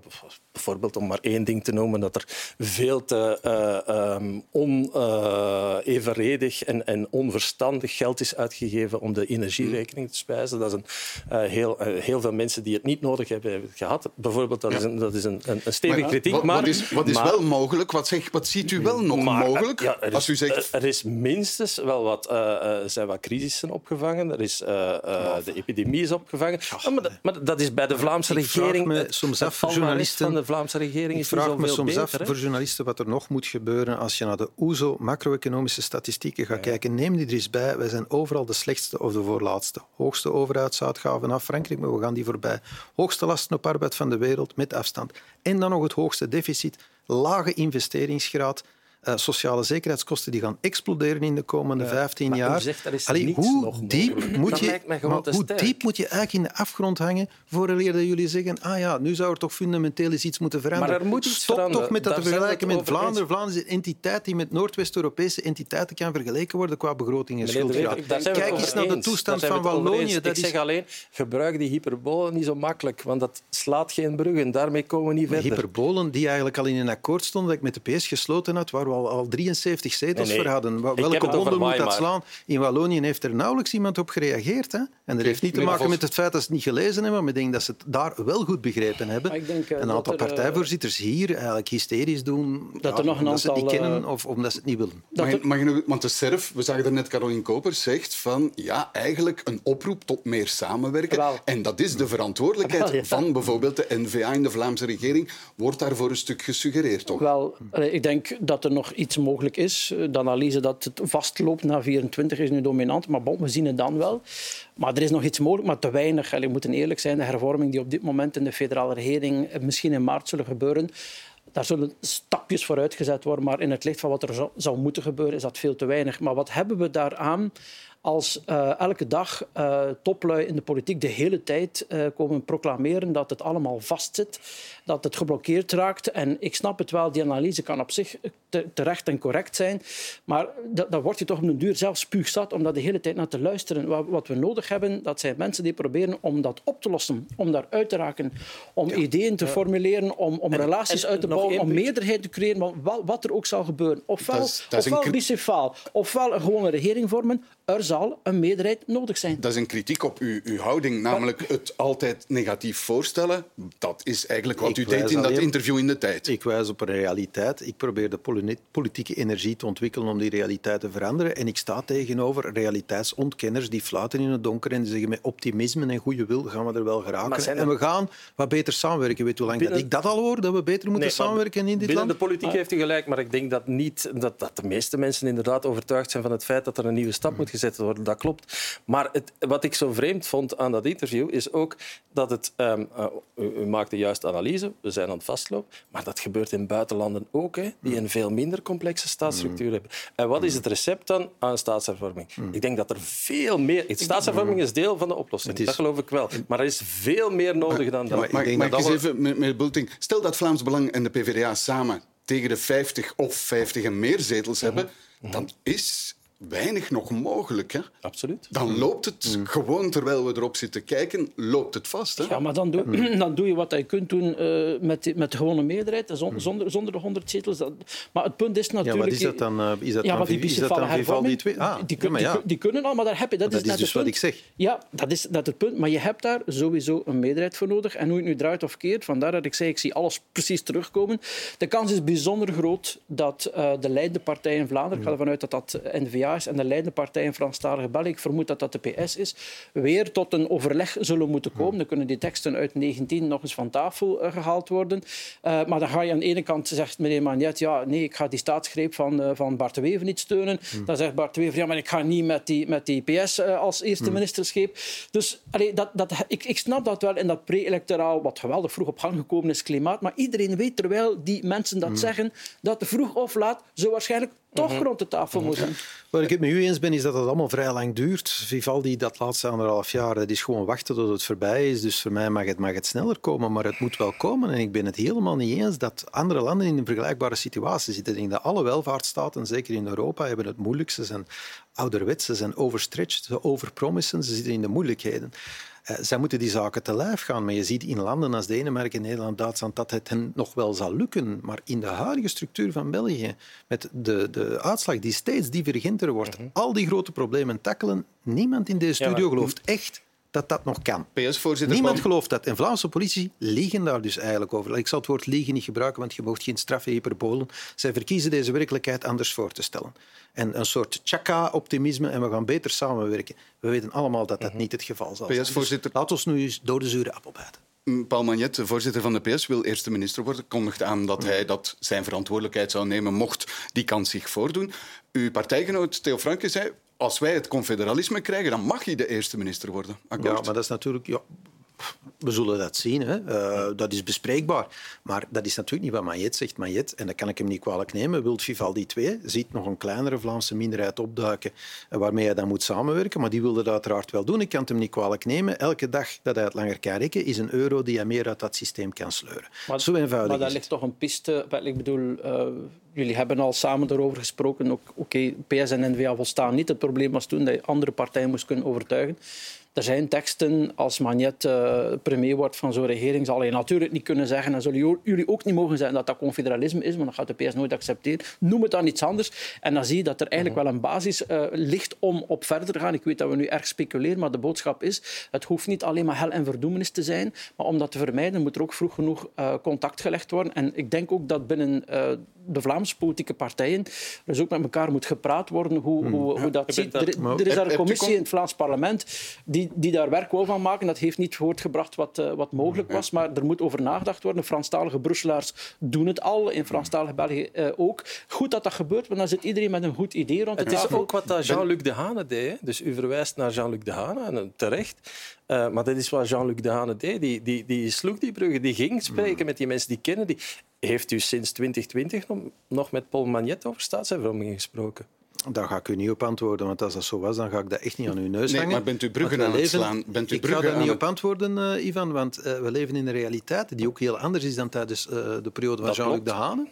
Bijvoorbeeld, om maar één ding te noemen, dat er veel te eh, ehm, onevenredig en, en onverstandig geld is uitgegeven om de energierekening te spijzen. Dat is een, eh, heel, eh, heel veel mensen die het niet nodig hebben, hebben het gehad. Bijvoorbeeld, dat is een, dat is een, een, een stevige kritiek. wat, maar, wat is, wat is maar- wel mogelijk? Wat, zeg, wat ziet u wel nog maar, mogelijk? ja, er is, als u zegt... Er is minstens wel wat, eh, eh, zijn wat crisissen opgevangen. Er is, eh, eh, de epidemie is opgevangen. Ja, maar, dat, maar dat is bij de Vlaamse Ik regering... me het- soms af journalisten- van de Vlaamse regering Ik is niet vraag me soms beter, af voor journalisten wat er nog moet gebeuren als je naar de OESO macro-economische statistieken gaat kijken. Neem die er eens bij. Wij zijn overal de slechtste of de voorlaatste. Hoogste overheidsuitgaven naar Frankrijk, maar we gaan die voorbij. Hoogste lasten op arbeid van de wereld met afstand. En dan nog het hoogste deficit. Lage investeringsgraad. Eh, sociale zekerheidskosten die gaan exploderen in de komende 15 maar u jaar. zegt, er is Allee, hoe diep moet je, hoe diep moet je eigenlijk in de afgrond hangen vooraleer dat jullie zeggen ah ja, nu zou er toch fundamenteel eens iets moeten veranderen. Maar er moet Stop veranderen. toch met dat Daar te vergelijken met. Vlaanderen. Vlaanderen is een entiteit die met Noordwest-Europese entiteiten kan vergeleken worden qua begroting en schuldgraad. Kijk eens naar de toestand van Wallonië. Dat Ik is zeg alleen, gebruik die hyperbolen niet zo makkelijk, want dat slaat geen bruggen. Daarmee komen we niet verder. hyperbolen die eigenlijk al in een akkoord stonden dat ik met de PS gesloten had, waar we al, al 73 zetels Nee, nee. voor hadden. Welke wonder moet dat slaan? In Wallonië heeft er nauwelijks iemand op gereageerd. Hè? En dat heeft niet te maken met het feit dat ze het niet gelezen hebben, maar ik denk dat ze het daar wel goed begrepen hebben. Maar ik denk, eh, een aantal er, eh, partijvoorzitters hier eigenlijk hysterisch doen Dat er nog een omdat ze het niet aantal, kennen eh, of omdat ze het niet willen. Dat Mag, je- mag je want de SERF, we zagen er net Caroline Kopers, zegt van ja, eigenlijk een oproep tot meer samenwerken. Wel. En dat is de verantwoordelijkheid Wel, ja. van bijvoorbeeld de NVA in de Vlaamse regering. Wordt daarvoor een stuk gesuggereerd, toch? Wel, ik denk dat er nog iets mogelijk is. De analyse dat het vastloopt na 24 is nu dominant, maar we zien het dan wel. Maar er is nog iets mogelijk, maar te weinig. Allee, we moeten eerlijk zijn, de hervorming die op dit moment in de federale regering eh, misschien in maart zullen gebeuren, daar zullen stapjes vooruit gezet worden, maar in het licht van wat er zou, moeten gebeuren, is dat veel te weinig. Maar wat hebben we daaraan als uh, elke dag uh, toplui in de politiek de hele tijd komen proclameren dat het allemaal vastzit, dat het geblokkeerd raakt. En ik snap het wel, die analyse kan op zich te, terecht en correct zijn, maar dan word je toch op een duur zelf spuugzat om daar de hele tijd naar te luisteren. Wat, we nodig hebben, dat zijn mensen die proberen om dat op te lossen, om daar uit te raken, om ja. ideeën te formuleren, om, om en, relaties en, uit te bouwen, om meerderheid te creëren, wat, wat er ook zal gebeuren. Ofwel, dat is, dat ofwel bicefaal, ofwel een gewone regering vormen, er zal een meerderheid nodig zijn. Dat is een kritiek op uw, uw houding, namelijk het altijd negatief voorstellen. Dat is eigenlijk wat u deed in dat interview in de tijd. Ik wijs op een realiteit. Ik probeer de politieke energie te ontwikkelen om die realiteit te veranderen. En ik sta tegenover realiteitsontkenners die fluiten in het donker en die zeggen met optimisme en goede wil gaan we er wel geraken. En we gaan wat beter samenwerken. Weet hoe lang dat ik dat al hoor, dat we beter moeten samenwerken in dit binnen land? Binnen de politiek heeft u gelijk, maar ik denk dat, niet, dat, dat de meeste mensen inderdaad overtuigd zijn van het feit dat er een nieuwe stap moet gezet worden. Dat klopt. Maar het, wat ik zo vreemd vond aan dat interview is ook dat het... Um, uh, u, u, maakt de juiste we zijn aan het vastlopen, maar dat gebeurt in buitenlanden ook, hè, die een veel minder complexe staatsstructuur mm. hebben. En wat is het recept dan aan staatshervorming? Mm. Ik denk dat er veel meer... Staatshervorming is deel van de oplossing, is... dat geloof ik wel. Maar er is veel meer nodig dan dat. Maar, ik denk dat even, meneer Bulting, stel dat Vlaams Belang en de PvdA samen tegen de 50 of 50 en meer zetels hebben, mhm. dan is weinig nog mogelijk. Hè? Absoluut. Dan loopt het mm. gewoon, terwijl we erop zitten kijken, loopt het vast. Hè? Ja, maar dan doe, mm. dan doe je wat je kunt doen uh, met, met de gewone meerderheid, zonder, zonder, zonder de 100 zetels. Dat, maar het punt is natuurlijk... Ja, maar is dat dan, uh, is dat ja, dan, die is dat dan Vivaldi 2? Ah, die, die, ja. die, die, kunnen al, maar daar heb je... Dat, dat is, is dus wat ik zeg. Ja, dat is, dat het punt. Maar je hebt daar sowieso een meerderheid voor nodig. En hoe je het nu draait of keert, vandaar dat ik zei, ik zie alles precies terugkomen. De kans is bijzonder groot dat uh, de leidende partij in Vlaanderen, ik ga ervan uit dat dat N-VA en de leidende partij in Franstalige België, ik vermoed dat dat de PS is, weer tot een overleg zullen moeten komen. Dan kunnen die teksten uit 19 nog eens van tafel uh, gehaald worden. Uh, maar dan ga je aan de ene kant, zegt meneer Magnet, ja, nee, ik ga die staatsgreep van, uh, van Bart de Wever niet steunen. Hmm. Dan zegt Bart de Wever, ja, maar ik ga niet met die, met die PS als eerste ministerscheep. Dus allee, dat, dat, ik, ik snap dat wel in dat pre-electoraal, wat geweldig vroeg op gang gekomen is, klimaat. Maar iedereen weet terwijl die mensen dat hmm. zeggen, dat vroeg of laat zo waarschijnlijk toch mhm. rond de tafel moeten. Waar ik het met u eens ben, is dat het allemaal vrij lang duurt. Vivaldi, dat laatste anderhalf jaar, dat is gewoon wachten tot het voorbij is. Dus voor mij mag het, mag het sneller komen, maar het moet wel komen. En ik ben het helemaal niet eens dat andere landen in een vergelijkbare situatie zitten. Ik denk dat alle welvaartsstaten, zeker in Europa, hebben het moeilijk. Ze zijn ouderwets, ze zijn overstretched, ze overpromissen, ze zitten in de moeilijkheden. Uh, zij moeten die zaken te lijf gaan. Maar je ziet in landen als Denemarken, Nederland, Duitsland dat het hen nog wel zal lukken. Maar in de huidige structuur van België, met de, de uitslag die steeds divergenter wordt, mm -hmm. al die grote problemen tackelen, niemand in deze studio gelooft echt dat dat nog kan. Niemand gelooft dat. En Vlaamse politie liegen daar dus eigenlijk over. Ik zal het woord liegen niet gebruiken, want je mag geen straffe hyperbolen. Zij verkiezen deze werkelijkheid anders voor te stellen. En een soort chaka-optimisme en we gaan beter samenwerken. We weten allemaal dat dat mhm. niet het geval zal zijn. Dus laat ons nu eens door de zure appel bijten. Mm, Paul Magnet, voorzitter van de PS, wil eerste minister worden. Kondigt aan dat hij dat zijn verantwoordelijkheid zou nemen mocht die kans zich voordoen. Uw partijgenoot Theo Franke zei als wij het confederalisme krijgen, dan mag hij de eerste minister worden. Akkoord? Ja, maar dat is natuurlijk... Ja, we zullen dat zien. Hè. Uh, dat is bespreekbaar. Maar dat is natuurlijk niet wat Maillet zegt. Maillet, en dat kan ik hem niet kwalijk nemen, wilt Vivaldi 2, ziet nog een kleinere Vlaamse minderheid opduiken waarmee hij dan moet samenwerken. Maar die wilde dat uiteraard wel doen. Ik kan het hem niet kwalijk nemen. Elke dag dat hij het langer kan rekken, is een euro die hij meer uit dat systeem kan sleuren. Maar, Zo eenvoudig Maar daar ligt toch een piste... Ik bedoel... Uh, jullie hebben al samen daarover gesproken. Oké, okay, PS en N-VA volstaan niet. Het probleem was toen dat je andere partijen moest kunnen overtuigen. Er zijn teksten, als Magnet uh, premier wordt van zo'n regering, zal je natuurlijk niet kunnen zeggen, en zullen jullie ook niet mogen zeggen dat dat confederalisme is, want dat gaat de PS nooit accepteren. Noem het dan iets anders. En dan zie je dat er eigenlijk wel een basis uh, ligt om op verder te gaan. Ik weet dat we nu erg speculeren, maar de boodschap is, het hoeft niet alleen maar hel en verdoemenis te zijn, maar om dat te vermijden moet er ook vroeg genoeg uh, contact gelegd worden. En ik denk ook dat binnen de Vlaamse politieke partijen er dus ook met elkaar moet gepraat worden hoe, hmm. hoe, hoe dat ziet. Er, er, is daar een commissie in het Vlaams parlement die, die daar werk wil van maken. Dat heeft niet voortgebracht wat, uh, wat mogelijk was, maar er moet over nagedacht worden. Franstalige Brusselaars doen het al, in Franstalige België uh, ook. Goed dat dat gebeurt, want dan zit iedereen met een goed idee rond de Het is ook wat Jean-Luc Dehane deed. Dus u verwijst naar Jean-Luc Dehane, en terecht. Uh, maar dat is wat Jean-Luc Dehane deed. Die, die, die sloeg die bruggen, die ging spreken hmm. met die mensen die kennen. Die... Heeft u sinds 2020 nog met Paul Magnet over staatshervormingen gesproken? Daar ga ik u niet op antwoorden, want als dat zo was, dan ga ik dat echt niet aan uw neus Nee, hangen. maar bent u bruggen aan het slaan? Bent u ik ga daar niet op antwoorden, eh, Ivan, want eh, we leven in een realiteit die ook heel anders is dan tijdens eh, de periode van Dat Jean-Luc klopt. Dehane.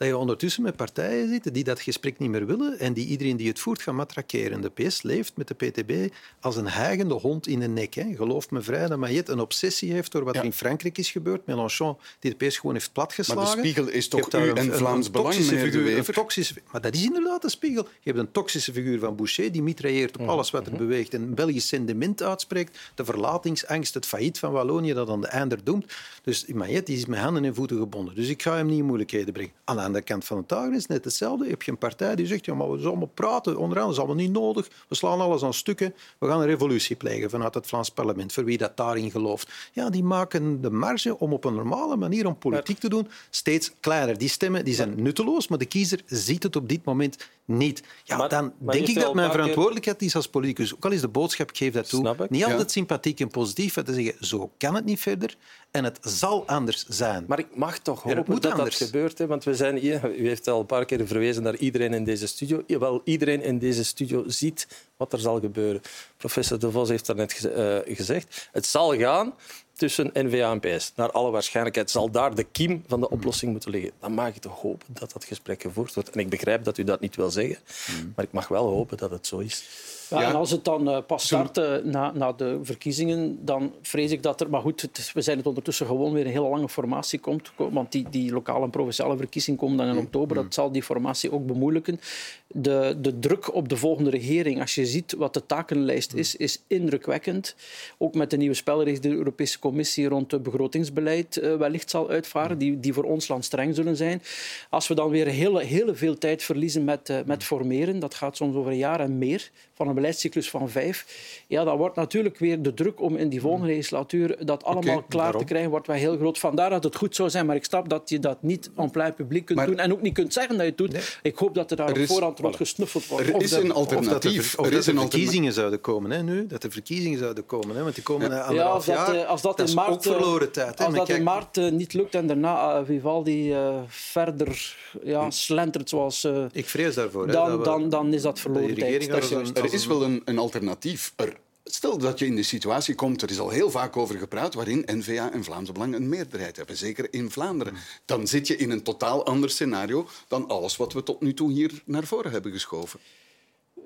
Dat je ondertussen met partijen zit die dat gesprek niet meer willen en die iedereen die het voert gaan matrakeren. De PS leeft met de PTB als een hijgende hond in de nek. Hè. Geloof me vrij dat Mayet een obsessie heeft door wat Ja. er in Frankrijk is gebeurd. Mélenchon, die de PS gewoon heeft platgeslagen. Maar de spiegel is toch u een- en Vlaams een Belang, toxische meneer De figuur, een toxische, maar dat is inderdaad een spiegel. Je hebt een toxische figuur van Boucher, die mitrailleert op alles wat er beweegt en een Belgisch sentiment uitspreekt. De verlatingsangst, het failliet van Wallonië dat aan de einder doemt. Dus Mayet is met handen en voeten gebonden. Dus ik ga hem niet in moeilijkheden brengen. Aan de andere kant van de tafel is het net hetzelfde. Je hebt een partij die zegt, ja, maar we zullen allemaal praten. Onderaan dat is allemaal niet nodig. We slaan alles aan stukken. We gaan een revolutie plegen vanuit het Vlaams parlement. Voor wie dat daarin gelooft. Ja, die maken de marge om op een normale manier om politiek te doen steeds kleiner. Die stemmen die zijn nutteloos, maar de kiezer ziet het op dit moment niet. Ja, Maar- dan maar denk ik dat mijn verantwoordelijkheid is als politicus. Ook al is de boodschap, ik geef dat toe, niet altijd Ja. sympathiek en positief, maar te zeggen, zo kan het niet verder en het zal anders zijn. Maar ik mag toch hopen dat anders. dat gebeurt. Hè? Want we zijn hier, u heeft al een paar keer verwezen naar iedereen in deze studio. Jawel, iedereen in deze studio ziet wat er zal gebeuren. Professor De Vos heeft daarnet geze- eh, gezegd. Het zal gaan tussen NVA en PS. Naar alle waarschijnlijkheid zal daar de kiem van de oplossing moeten liggen. Dan mag ik toch hopen dat dat gesprek gevoerd wordt. En ik begrijp dat u dat niet wil zeggen, maar ik mag wel hopen dat het zo is. Ja, Ja. En als het dan eh, pas start eh, na, na de verkiezingen, dan vrees ik dat er... Maar goed, het we zijn het ondertussen gewoon weer een hele lange formatie komt. Want die, die lokale en provinciale verkiezingen komen dan in oktober. Dat zal die formatie ook bemoeilijken. De, de druk op de volgende regering, als je ziet wat de takenlijst is, is indrukwekkend. Ook met de nieuwe spelregels die de Europese Commissie rond het begrotingsbeleid eh, wellicht zal uitvaren, die, die voor ons land streng zullen zijn. Als we dan weer heel, heel veel tijd verliezen met, eh, met formeren, dat gaat soms over een jaar en meer, van een beleidscyclus van vijf, ja, dan wordt natuurlijk weer de druk om in die volgende legislatuur dat allemaal klaar daarom. te krijgen, wordt wel heel groot. Vandaar dat het goed zou zijn, maar ik snap dat je dat niet en plein publiek kunt Maar- doen en ook niet kunt zeggen dat je het doet. Ik hoop dat er daar op voorhand rond gesnuffeld wordt. Er Of is dat- een Of dat er, alternatief. of Er dat is er een alternatief. verkiezingen zouden komen hè, nu. Dat er verkiezingen zouden komen. Hè, want die komen ja. Ja, als dat, eh, als dat, is in maart, ook verloren tijd. Hè. Als dat in maart eh, niet lukt en daarna eh, Vivaldi eh, verder ja, slentert zoals... eh, ik vrees daarvoor. hè, dan, dat we- dan, dan is dat verloren tijd. Dat Er is wel een, een alternatief. Er, stel dat je in de situatie komt, er is al heel vaak over gepraat, waarin N-VA en Vlaams Belang een meerderheid hebben, zeker in Vlaanderen. Dan zit je in een totaal ander scenario dan alles wat we tot nu toe hier naar voren hebben geschoven.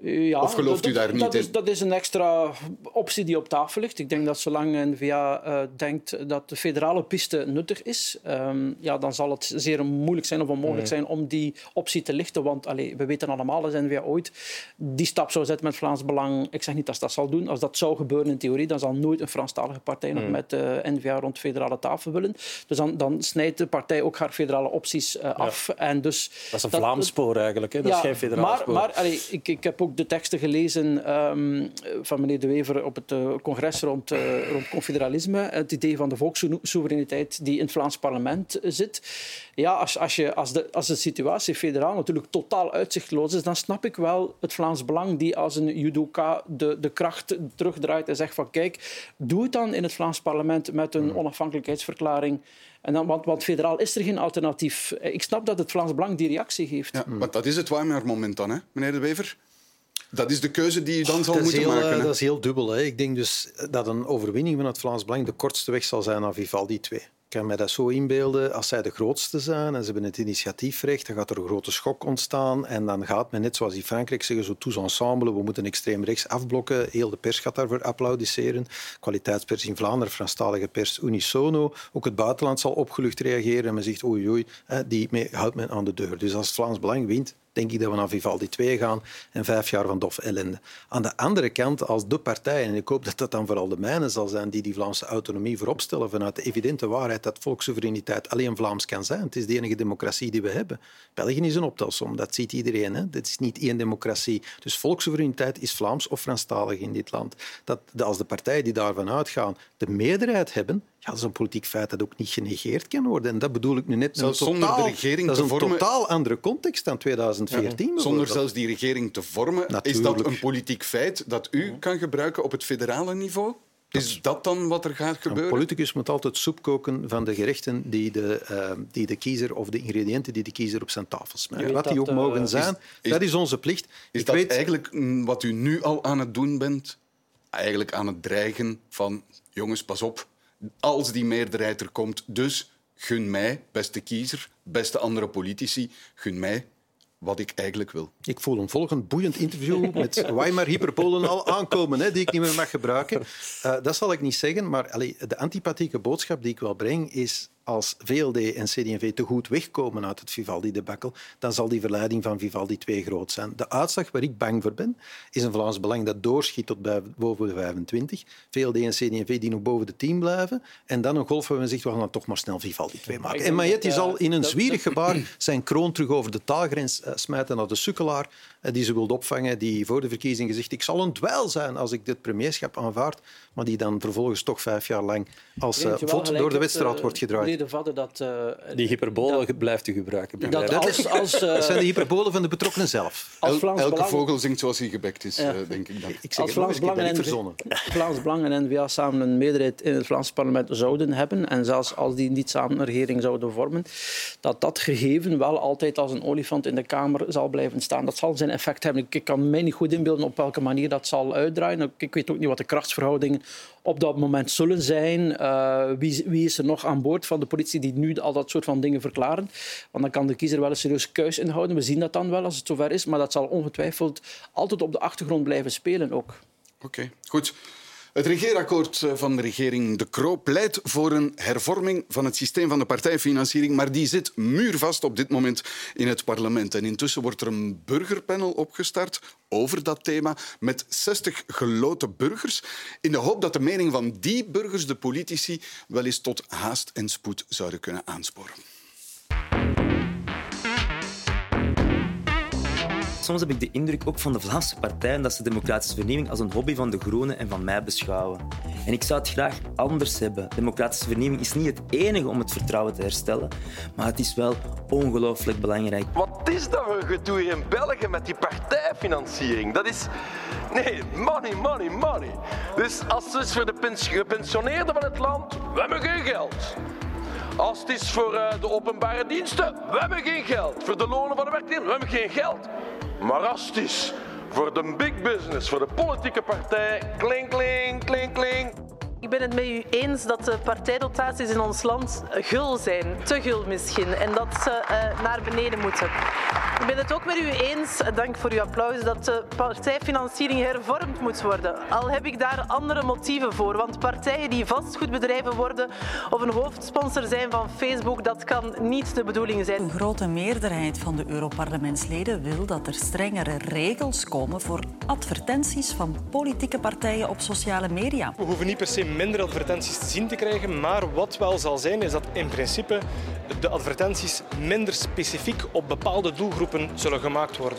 Ja, Of gelooft dat, u daar dat, niet dat in? Is, dat is een extra optie die op tafel ligt. Ik denk dat zolang N-VA eh, denkt dat de federale piste nuttig is, ehm, ja, dan zal het zeer moeilijk zijn of onmogelijk zijn om die optie te lichten. Want allee, we weten allemaal dat N-VA ooit die stap zou zetten met Vlaams Belang. Ik zeg niet dat ze dat zal doen. Als dat zou gebeuren in theorie, dan zal nooit een Franstalige partij nog met eh N-VA rond federale tafel willen. Dus dan, dan snijdt de partij ook haar federale opties eh, af. En dus Dat is een Vlaams spoor eigenlijk. Hè? Dat is geen federaal maar, spoor. Maar allee, ik, ik heb ook de teksten gelezen ehm, van meneer De Wever op het eh, congres rond, eh, rond confederalisme. Het idee van de volkssoevereiniteit die in het Vlaams parlement eh, zit. Ja, als, als, je, als, de, als de situatie federaal natuurlijk totaal uitzichtloos is, dan snap ik wel het Vlaams Belang die als een judoka de, de kracht terugdraait en zegt van kijk, doe het dan in het Vlaams parlement met een onafhankelijkheidsverklaring. En dan, want, want federaal is er geen alternatief. Ik snap dat het Vlaams Belang die reactie geeft. Ja, Want dat is het Weimar-moment dan, hè, meneer De Wever? Dat is de keuze die je dan zal moeten heel, maken. eh, hè? dat is heel dubbel. Hè. Ik denk dus dat een overwinning van het Vlaams Belang de kortste weg zal zijn naar Vivaldi 2. Ik kan me dat zo inbeelden. Als zij de grootste zijn en ze hebben het initiatiefrecht, dan gaat er een grote schok ontstaan. En dan gaat men, net zoals in Frankrijk zeggen, zo tous ensemble, we moeten extreem rechts afblokken. Heel de pers gaat daarvoor applaudisseren. Kwaliteitspers in Vlaanderen, Franstalige pers unisono. Ook het buitenland zal opgelucht reageren en men zegt oei oei, die houdt men aan de deur. Dus als het Vlaams Belang wint, denk ik dat we naar Vivaldi 2 gaan en vijf jaar van dof ellende. Aan de andere kant, als de partijen, en ik hoop dat dat dan vooral de mijne zal zijn, die die Vlaamse autonomie voorop stellen vanuit de evidente waarheid dat volkssoevereiniteit alleen Vlaams kan zijn. Het is de enige democratie die we hebben. België is een optelsom, dat ziet iedereen. Hè? Dit is niet één democratie. Dus volkssoevereiniteit is Vlaams of Franstalig in dit land. Dat, als de partijen die daarvan uitgaan de meerderheid hebben, ja, dat is een politiek feit dat ook niet genegeerd kan worden. En dat bedoel ik nu net Zelfs een zonder de totaal, regering dat is te een vormen- totaal andere context dan 2014. Zonder zelfs die regering te vormen, is dat een politiek feit dat u kan gebruiken op het federale niveau? Is dat dan wat er gaat gebeuren? Een politicus moet altijd soep koken van de gerechten die de, uh, die de kiezer of de ingrediënten die de kiezer op zijn tafel smijt. wat die ook uh, mogen zijn, is, dat is onze plicht. Is Ik dat weet... eigenlijk wat u nu al aan het doen bent? Eigenlijk aan het dreigen van jongens, pas op, als die meerderheid er komt, dus gun mij, beste kiezer, beste andere politici, gun mij wat ik eigenlijk wil. Ik voel een volgend boeiend interview met Weimar hyperpolen al aankomen, hè, die ik niet meer mag gebruiken. Uh, dat zal ik niet zeggen, maar allee, de antipathieke boodschap die ik wel breng is als VLD en CD&V te goed wegkomen uit het Vivaldi-debakkel, dan zal die verleiding van Vivaldi 2 groot zijn. De uitslag waar ik bang voor ben, is een Vlaams Belang dat doorschiet tot boven de 25. VLD en CD&V die nog boven de 10 blijven. En dan een golf waar men zegt, we gaan dan toch maar snel Vivaldi 2 maken. En Mayet zal in een zwierig gebaar zijn kroon terug over de taalgrens eh, smijten naar de sukkelaar eh, die ze wilde opvangen, die voor de verkiezing gezegd ik zal een dweil zijn als ik dit premierschap aanvaard, maar die dan vervolgens toch vijf jaar lang als uh, vod door de wedstrijd wordt gedraaid dat... Uh, die hyperbolen dat, blijft u gebruiken. Dat, als, als, uh, dat zijn de hyperbolen van de betrokkenen zelf. El, elke Belang... vogel zingt zoals hij gebekt is, ja. uh, denk ik dan. Ik zeg als Vlaams Belang, en verzonnen. Vlaams Belang en N-VA samen een meerderheid in het Vlaams parlement zouden hebben, en zelfs als die niet samen een regering zouden vormen, dat dat gegeven wel altijd als een olifant in de Kamer zal blijven staan. Dat zal zijn effect hebben. Ik kan mij niet goed inbeelden op welke manier dat zal uitdraaien. Ik weet ook niet wat de krachtsverhoudingen op dat moment zullen zijn. Uh, wie, wie, is er nog aan boord van de politie die nu al dat soort van dingen verklaren? Want dan kan de kiezer wel een serieus kuis inhouden. We zien dat dan wel als het zover is. Maar dat zal ongetwijfeld altijd op de achtergrond blijven spelen ook. Oké, goed. Het regeerakkoord eh, van de regering De Croo pleit voor een hervorming van het systeem van de partijfinanciering, maar die zit muurvast op dit moment in het parlement. En intussen wordt er een burgerpanel opgestart over dat thema met 60 geloten burgers, in de hoop dat de mening van die burgers de politici wel eens tot haast en spoed zouden kunnen aansporen. Soms heb ik de indruk ook van de Vlaamse partijen dat ze democratische vernieuwing als een hobby van de Groenen en van mij beschouwen. En ik zou het graag anders hebben. Democratische vernieuwing is niet het enige om het vertrouwen te herstellen, maar het is wel ongelooflijk belangrijk. Wat is dat voor gedoe in België met die partijfinanciering? Dat is... Nee, money, money, money. Dus als het is voor de gepensioneerden van het land, we hebben geen geld. Als het is voor uh, de openbare diensten, we hebben geen geld. Voor de lonen van de werknemers, we hebben geen geld. Is voor de big business, voor de politieke partij, klink, klink, klink, klink. Ik ben het met u eens dat de partijdotaties in ons land gul zijn, te gul misschien, en dat ze uh, naar beneden moeten. Ik ben het ook met u eens, dank voor uw applaus, dat de partijfinanciering hervormd moet worden. Al heb ik daar andere motieven voor, want partijen die vastgoedbedrijven worden of een hoofdsponsor zijn van Facebook, dat kan niet de bedoeling zijn. Een grote meerderheid van de Europarlementsleden wil dat er strengere regels komen voor advertenties van politieke partijen op sociale media. We hoeven niet per se minder advertenties te zien te krijgen, maar wat wel zal zijn is dat in principe de advertenties minder specifiek op bepaalde doelgroepen zullen gemaakt worden.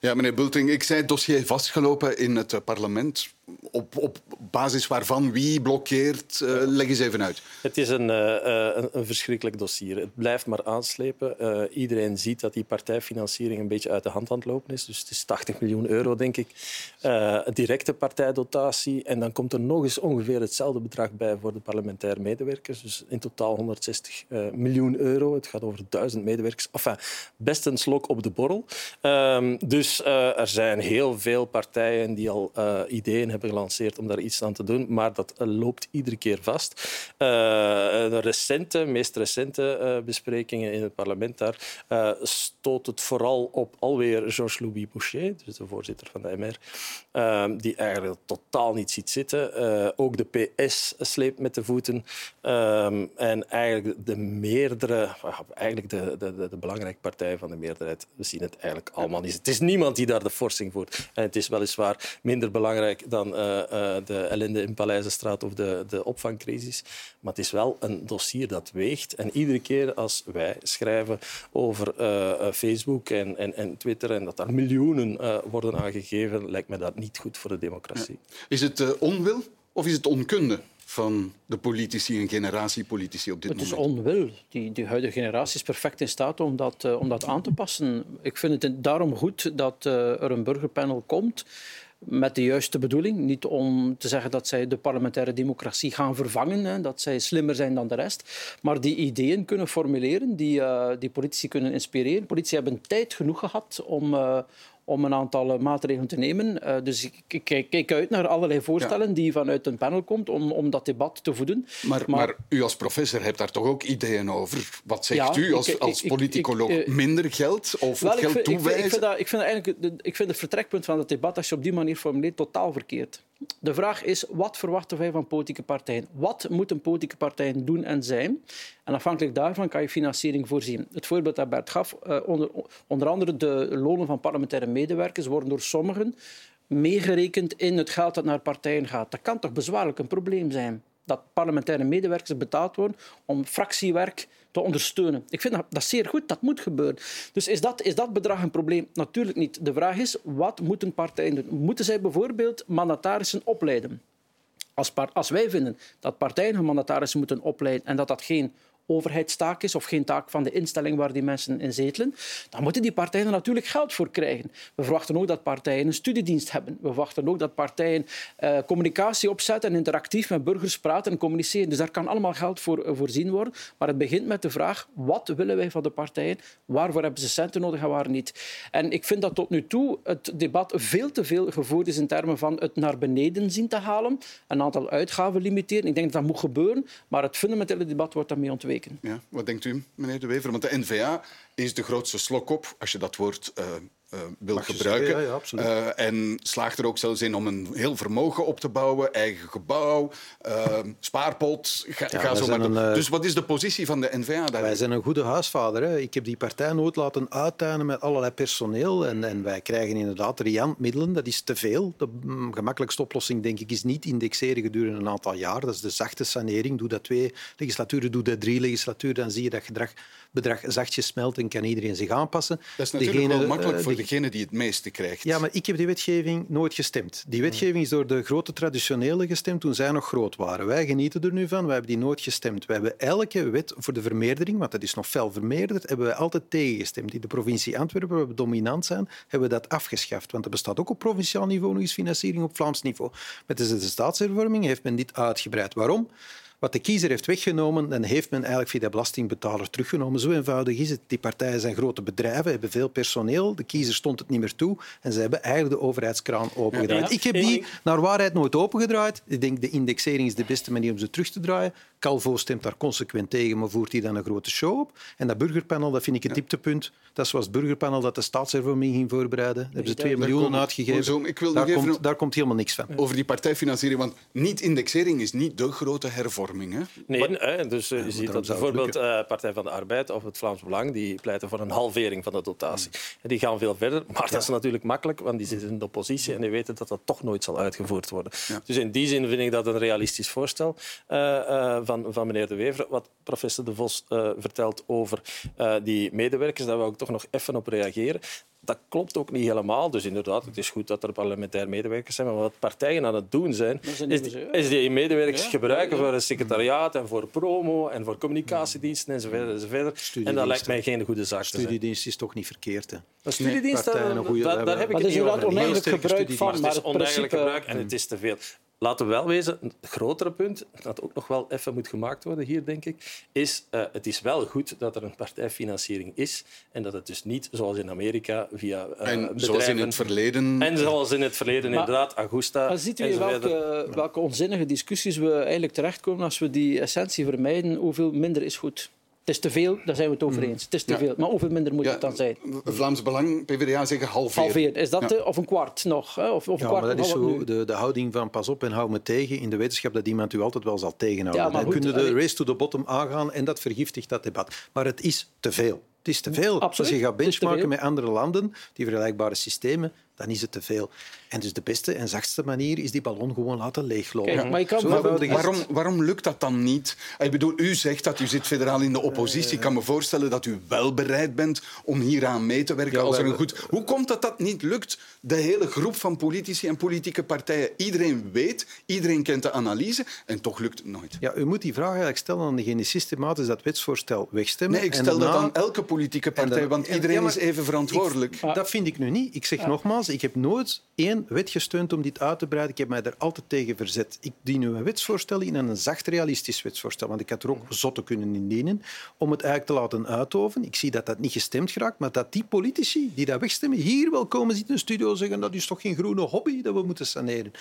Ja, meneer Bulting, ik zei dossier vastgelopen in het parlement op, op basis waarvan wie blokkeert? Uh, leg eens even uit. Het is een, uh, een, een, verschrikkelijk dossier. Het blijft maar aanslepen. Uh, iedereen ziet dat die partijfinanciering een beetje uit de hand aan het lopen is. Dus het is 80 miljoen euro, denk ik. directe partijdotatie. En dan komt er nog eens ongeveer hetzelfde bedrag bij voor de parlementaire medewerkers. Dus in totaal 160 miljoen euro. Het gaat over duizend medewerkers. Enfin, best een slok op de borrel. Ehm, dus er zijn heel veel partijen die al ideeën hebben hebben gelanceerd om daar iets aan te doen, maar dat eh, loopt iedere keer vast. Uh, de recente, meest recente uh, besprekingen in het parlement daar stoot het vooral op alweer Georges-Louis Boucher, dus de voorzitter van de MR, die eigenlijk totaal niet ziet zitten. ook de PS sleept met de voeten. Um, en eigenlijk de meerdere, eigenlijk de, de, de, belangrijke partijen van de meerderheid, we zien het eigenlijk allemaal niet. Het is niemand die daar de forcing voert. En het is weliswaar minder belangrijk dan uh, uh, de ellende in Paleizenstraat of de, de opvangcrisis. Maar het is wel een dossier dat weegt. En iedere keer als wij schrijven over uh, Facebook en, en, en, Twitter en dat daar miljoenen worden aangegeven, lijkt me dat niet goed voor de democratie. Ja. Is het onwil of is het onkunde? van de politici en generatiepolitici op dit moment? Het is onwil. Die, die huidige generatie is perfect in staat om dat, uh, om dat aan te passen. Ik vind het daarom goed dat uh, er een burgerpanel komt met de juiste bedoeling. Niet om te zeggen dat zij de parlementaire democratie gaan vervangen, hè, dat zij slimmer zijn dan de rest, maar die ideeën kunnen formuleren, die, uh, die politici kunnen inspireren. Politici hebben tijd genoeg gehad om, uh, om een aantal eh, maatregelen te nemen. Uh, dus ik kijk, kijk, uit naar allerlei voorstellen ja. die vanuit een panel komt om, om dat debat te voeden. Maar, maar, maar, u als professor hebt daar toch ook ideeën over? Wat zegt ja, u als, ik, als politicoloog? Ik, ik, Minder geld of wel, geld vind, toewijzen? Ik vind, dat, ik vind eigenlijk de, ik vind het vertrekpunt van het debat, als je op die manier formuleert, totaal verkeerd. De vraag is, wat verwachten wij van politieke partijen? Wat moeten politieke partijen doen en zijn? En afhankelijk daarvan kan je financiering voorzien. Het voorbeeld dat Bert gaf, uh, onder, onder andere de lonen van parlementaire medewerkers worden door sommigen meegerekend in het geld dat naar partijen gaat. Dat kan toch bezwaarlijk een probleem zijn? Dat parlementaire medewerkers betaald worden om fractiewerk te ondersteunen. Ik vind dat, dat zeer goed, dat moet gebeuren. Dus is dat, is dat bedrag een probleem? Natuurlijk niet. De vraag is, wat moeten partijen doen? Moeten zij bijvoorbeeld mandatarissen opleiden? Als, als wij vinden dat partijen hun mandatarissen moeten opleiden en dat dat geen overheidstaak is of geen taak van de instelling waar die mensen in zetelen, dan moeten die partijen er natuurlijk geld voor krijgen. We verwachten ook dat partijen een studiedienst hebben. We verwachten ook dat partijen uh, communicatie opzetten en interactief met burgers praten en communiceren. Dus daar kan allemaal geld voor uh, voorzien worden. Maar het begint met de vraag, wat willen wij van de partijen? Waarvoor hebben ze centen nodig en waar niet? En ik vind dat tot nu toe het debat veel te veel gevoerd is in termen van het naar beneden zien te halen, een aantal uitgaven limiteren. Ik denk dat dat moet gebeuren, maar het fundamentele debat wordt daarmee ontweken. Ja, wat denkt u, meneer De Wever? Want de N-VA is de grootste slok op, als je dat woord uh, uh, wil Mag gebruiken. ja, ja. Uh, en slaagt er ook zelfs in om een heel vermogen op te bouwen, eigen gebouw, spaarpot, ga, Ja, ga zo zijn maar door. een, eh, Dus wat is de positie van de N-VA daar? Wij zijn een goede huisvader. Hè. Ik heb die partij nooit laten uittuinen met allerlei personeel. En, en wij krijgen inderdaad riant middelen. Dat is te veel. De gemakkelijkste oplossing, denk ik, is niet indexeren gedurende een aantal jaar. Dat is de zachte sanering. Doe dat twee legislaturen, doe dat drie legislaturen. Dan zie je dat gedrag, bedrag zachtjes smelt en kan iedereen zich aanpassen. Dat is natuurlijk Degene, wel makkelijk eh, voor degene die het meeste krijgt. Ja, maar ik heb die wetgeving nooit gestemd. Die wetgeving is door de grote traditionele gestemd toen zij nog groot waren. Wij genieten er nu van, wij hebben die nooit gestemd. Wij hebben elke wet voor de vermeerdering, want dat is nog fel vermeerderd, hebben wij altijd tegengestemd. In de provincie Antwerpen, waar we dominant zijn, hebben we dat afgeschaft. Want er bestaat ook op provinciaal niveau nog eens financiering op Vlaams niveau. Met de staatshervorming heeft men dit uitgebreid. Waarom? Wat de kiezer heeft weggenomen, dan heeft men eigenlijk via de belastingbetaler teruggenomen. Zo eenvoudig is het. Die partijen zijn grote bedrijven, hebben veel personeel. De kiezer stond het niet meer toe en ze hebben eigenlijk de overheidskraan opengedraaid. Ja. Ik heb die naar waarheid nooit opengedraaid. Ik denk de indexering is de beste manier om ze terug te draaien. Calvo stemt daar consequent tegen, maar voert hij dan een grote show op. En dat burgerpanel, dat vind ik het dieptepunt. Dat is zoals het burgerpanel dat de staatshervorming ging voorbereiden. Daar hebben ze 2 daar miljoen uitgegeven. Zo, ik wil daar, even- komt, daar komt helemaal niks van. Over die partijfinanciering, want niet-indexering is niet de grote hervorming. Hè? Nee, hè, dus eh, je ziet dat bijvoorbeeld eh, Partij van de Arbeid of het Vlaams Belang die pleiten voor een halvering van de dotatie. En die gaan veel verder, maar dat is natuurlijk makkelijk, want die zitten in de oppositie en die weten dat dat toch nooit zal uitgevoerd worden. Dus in die zin vind ik dat een realistisch voorstel eh, eh, van, van meneer De Wever. Wat professor De Vos eh, vertelt over eh, die medewerkers, daar wil ik toch nog even op reageren. Dat klopt ook niet helemaal. Dus inderdaad, het is goed dat er parlementair medewerkers zijn. Maar wat partijen aan het doen zijn, is die, is die medewerkers Ja, gebruiken ja, ja. voor een secretariaat en voor promo en voor communicatiediensten enzovoort. enzovoort. En dat lijkt mij geen goede zaak te zijn. Studiedienst is toch niet verkeerd. Hè? Een studiedienst, Partijen, daar, een goeie- daar, daar heb ik Maar het niet inderdaad over. het is oneigenlijk gebruik en het is te veel. Laten we wel wezen, een grotere punt, dat ook nog wel even moet gemaakt worden hier, denk ik, is uh, het is wel goed dat er een partijfinanciering is en dat het dus niet, zoals in Amerika, via uh, En bedrijven... zoals in het verleden... En zoals in het verleden, Maar- inderdaad, Augusta Maar ziet u welke, welke onzinnige discussies we eigenlijk terechtkomen als we die essentie vermijden? Hoeveel minder is goed? Het is te veel, daar zijn we het over eens. Het is te Ja. veel. Maar hoeveel minder moet Ja, het dan zijn? Vlaams Belang, PvdA zeggen halveren. Halveer. Is dat Ja. de- of een kwart nog? Hè? Of, of een kwart maar dat is zo de, de houding van pas op en hou me tegen in de wetenschap dat iemand u altijd wel zal tegenhouden. Ja, maar Dan goed, kunnen de allee. race to the bottom aangaan en dat vergiftigt dat debat. Maar het is te veel. Het is te veel. Absoluut. Als je gaat benchmarken met andere landen, die vergelijkbare systemen, dan is het te veel. En dus de beste en zachtste manier is die ballon gewoon laten leeglopen. Kijk, maar je kan. Waarom, waarom lukt dat dan niet? Ik bedoel, u zegt dat u zit federaal in de oppositie. Ik kan me voorstellen dat u wel bereid bent om hieraan mee te werken. Ja, als er een goed... Hoe komt dat dat niet lukt? De hele groep van politici en politieke partijen. Iedereen weet, iedereen kent de analyse en toch lukt het nooit. Ja, u moet die vraag eigenlijk stellen aan degene die systematisch dat wetsvoorstel wegstemmen. Nee, ik En stel dat daarna- aan elke politieke partij, want en- iedereen ja, maar is even verantwoordelijk. Ik- dat vind ik nu niet. Ik zeg nogmaals, ik heb nooit één wet gesteund om dit uit te breiden. Ik heb mij er altijd tegen verzet. Ik dien een wetsvoorstel in en een zacht realistisch wetsvoorstel. Want ik had er ook zotte kunnen indienen om het eigenlijk te laten uitoven. Ik zie dat dat niet gestemd geraakt, maar dat die politici die dat wegstemmen hier wel komen zitten in een studio zeggen dat is toch geen groene hobby dat we moeten saneren.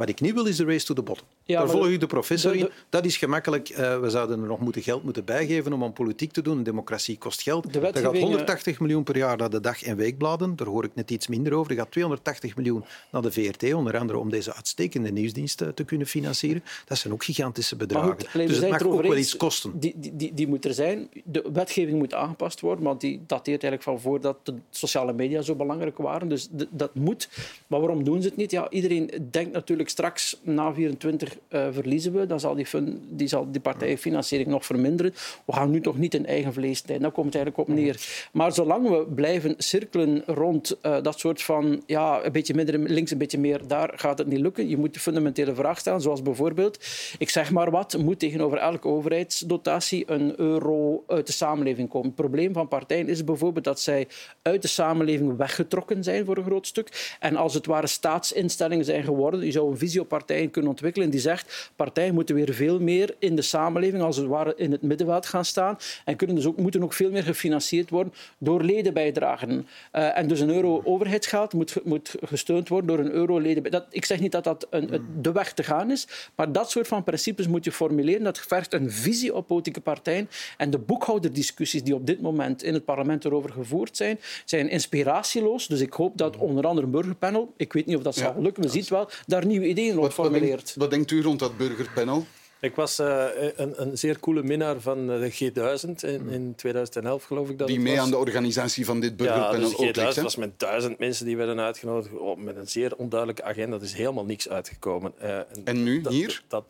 Wat ik niet wil, is de race to the bottom. Daar volg de- ik de professor de- de- in. Dat is gemakkelijk. Eh, we zouden er nog moeten geld moeten bijgeven om aan politiek te doen. Een democratie kost geld. De Er gaat wetgeving, eh, 180 miljoen per jaar naar de dag- en weekbladen. Daar hoor ik net iets minder over. Er gaat 280 miljoen naar de VRT, onder andere om deze uitstekende nieuwsdiensten te kunnen financieren. Dat zijn ook gigantische bedragen. goed, alleen, we dus het mag ook wel iets kosten. Die, die, die, die moet er zijn. De wetgeving moet aangepast worden, want die dateert eigenlijk van voordat de sociale media zo belangrijk waren. Dus dat moet. Maar waarom doen ze het niet? Ja, iedereen denkt natuurlijk straks na 24 eh, verliezen we. Dan zal die, fun, die, zal die partijfinanciering nog verminderen. We gaan nu toch niet in eigen vlees snijden. Daar komt het eigenlijk op neer. Maar zolang we blijven cirkelen rond eh, dat soort van ja, een beetje minder links, een beetje meer daar, gaat het niet lukken. Je moet de fundamentele vraag stellen, zoals bijvoorbeeld, ik zeg maar wat, moet tegenover elke overheidsdotatie een euro uit de samenleving komen. Het probleem van partijen is bijvoorbeeld dat zij uit de samenleving weggetrokken zijn voor een groot stuk. En als het ware staatsinstellingen zijn geworden, je zou een visie op partijen kunnen ontwikkelen die zegt, partijen moeten weer veel meer in de samenleving, als het ware in het middenveld gaan staan en kunnen dus ook, moeten ook veel meer gefinancierd worden door ledenbijdragen. Eh, en dus een euro overheidsgeld moet, moet gesteund worden door een euro leden. Dat, ik zeg niet dat dat een, een- de weg te gaan is, maar dat soort van principes moet je formuleren. Dat vergt een visie op politieke partijen. En de boekhouderdiscussies die op dit moment in het parlement erover gevoerd zijn, zijn inspiratieloos. Dus ik hoop dat onder andere een burgerpanel, ik weet niet of dat zal lukken, we zien het wel, daar nieuwe ideeën rond Wat, wat, formuleert. denkt, denkt u rond dat burgerpanel? Ik was eh, een, een zeer coole minnaar van eh, de G1000 in, in 2011, geloof ik dat Die mee was. aan de organisatie van dit Ja, burgerpanel dus ook de ligt. G1000 hè? was met duizend mensen die werden uitgenodigd, oh, met een zeer onduidelijke agenda. Er is helemaal niks uitgekomen. Eh, En nu, dat- hier? Dat,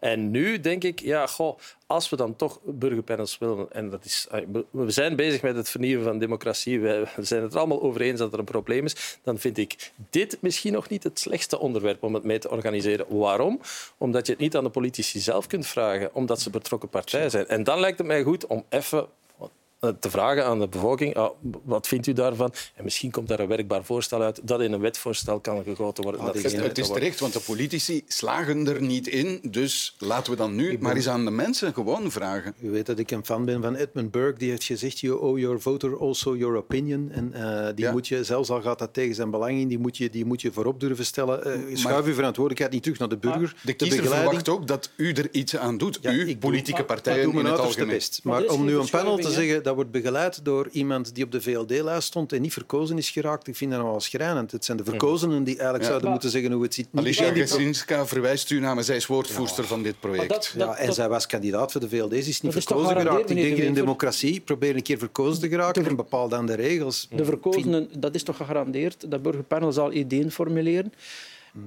en nu denk ik, ja, goh, als we dan toch burgerpanels willen, en dat is, eh, we- zijn bezig met het vernieuwen van democratie, we zijn het er allemaal over eens dat er een probleem is, dan vind ik dit misschien nog niet het slechtste onderwerp om het mee te organiseren. Waarom? Omdat je het niet aan de politici zelf kunt vragen, omdat ze betrokken partij zijn. En dan lijkt het mij goed om even te vragen aan de bevolking, ah, wat vindt u daarvan? En misschien komt daar een werkbaar voorstel uit dat in een wetvoorstel kan gegoten worden. Ah, dat het, het is terecht, want de politici slagen er niet in. Dus laten we dan nu maar eens aan de mensen gewoon vragen. U weet dat ik een fan ben van Edmund Burke, die heeft gezegd, you owe your voter also your opinion. En eh, die Ja. moet je, zelfs al gaat dat tegen zijn belang in, die moet je, die moet je voorop durven stellen. Eh schuif uw verantwoordelijkheid niet terug naar de burger. De kiezer verwacht ook dat u er iets aan doet. Ja, u, doe- politieke partijen doe mijn in het algemeen. best. Maar Maar om nu een panel te zeggen, dat wordt begeleid door iemand die op de VLD-lijst stond en niet verkozen is geraakt, ik vind dat nogal schrijnend. Het zijn de verkozenen die eigenlijk Ja. zouden Maar- moeten zeggen hoe het zit. Alicia Gesinska verwijst u naar, maar zij is woordvoerster van dit project. Dat- Ja, en zij was kandidaat voor de VLD, ze is niet verkozen geraakt. Ik denk De in een democratie, probeer een keer verkozen te geraken en bepaal dan de regels. De verkozenen, dat is toch gegarandeerd. Dat burgerpanel zal ideeën formuleren.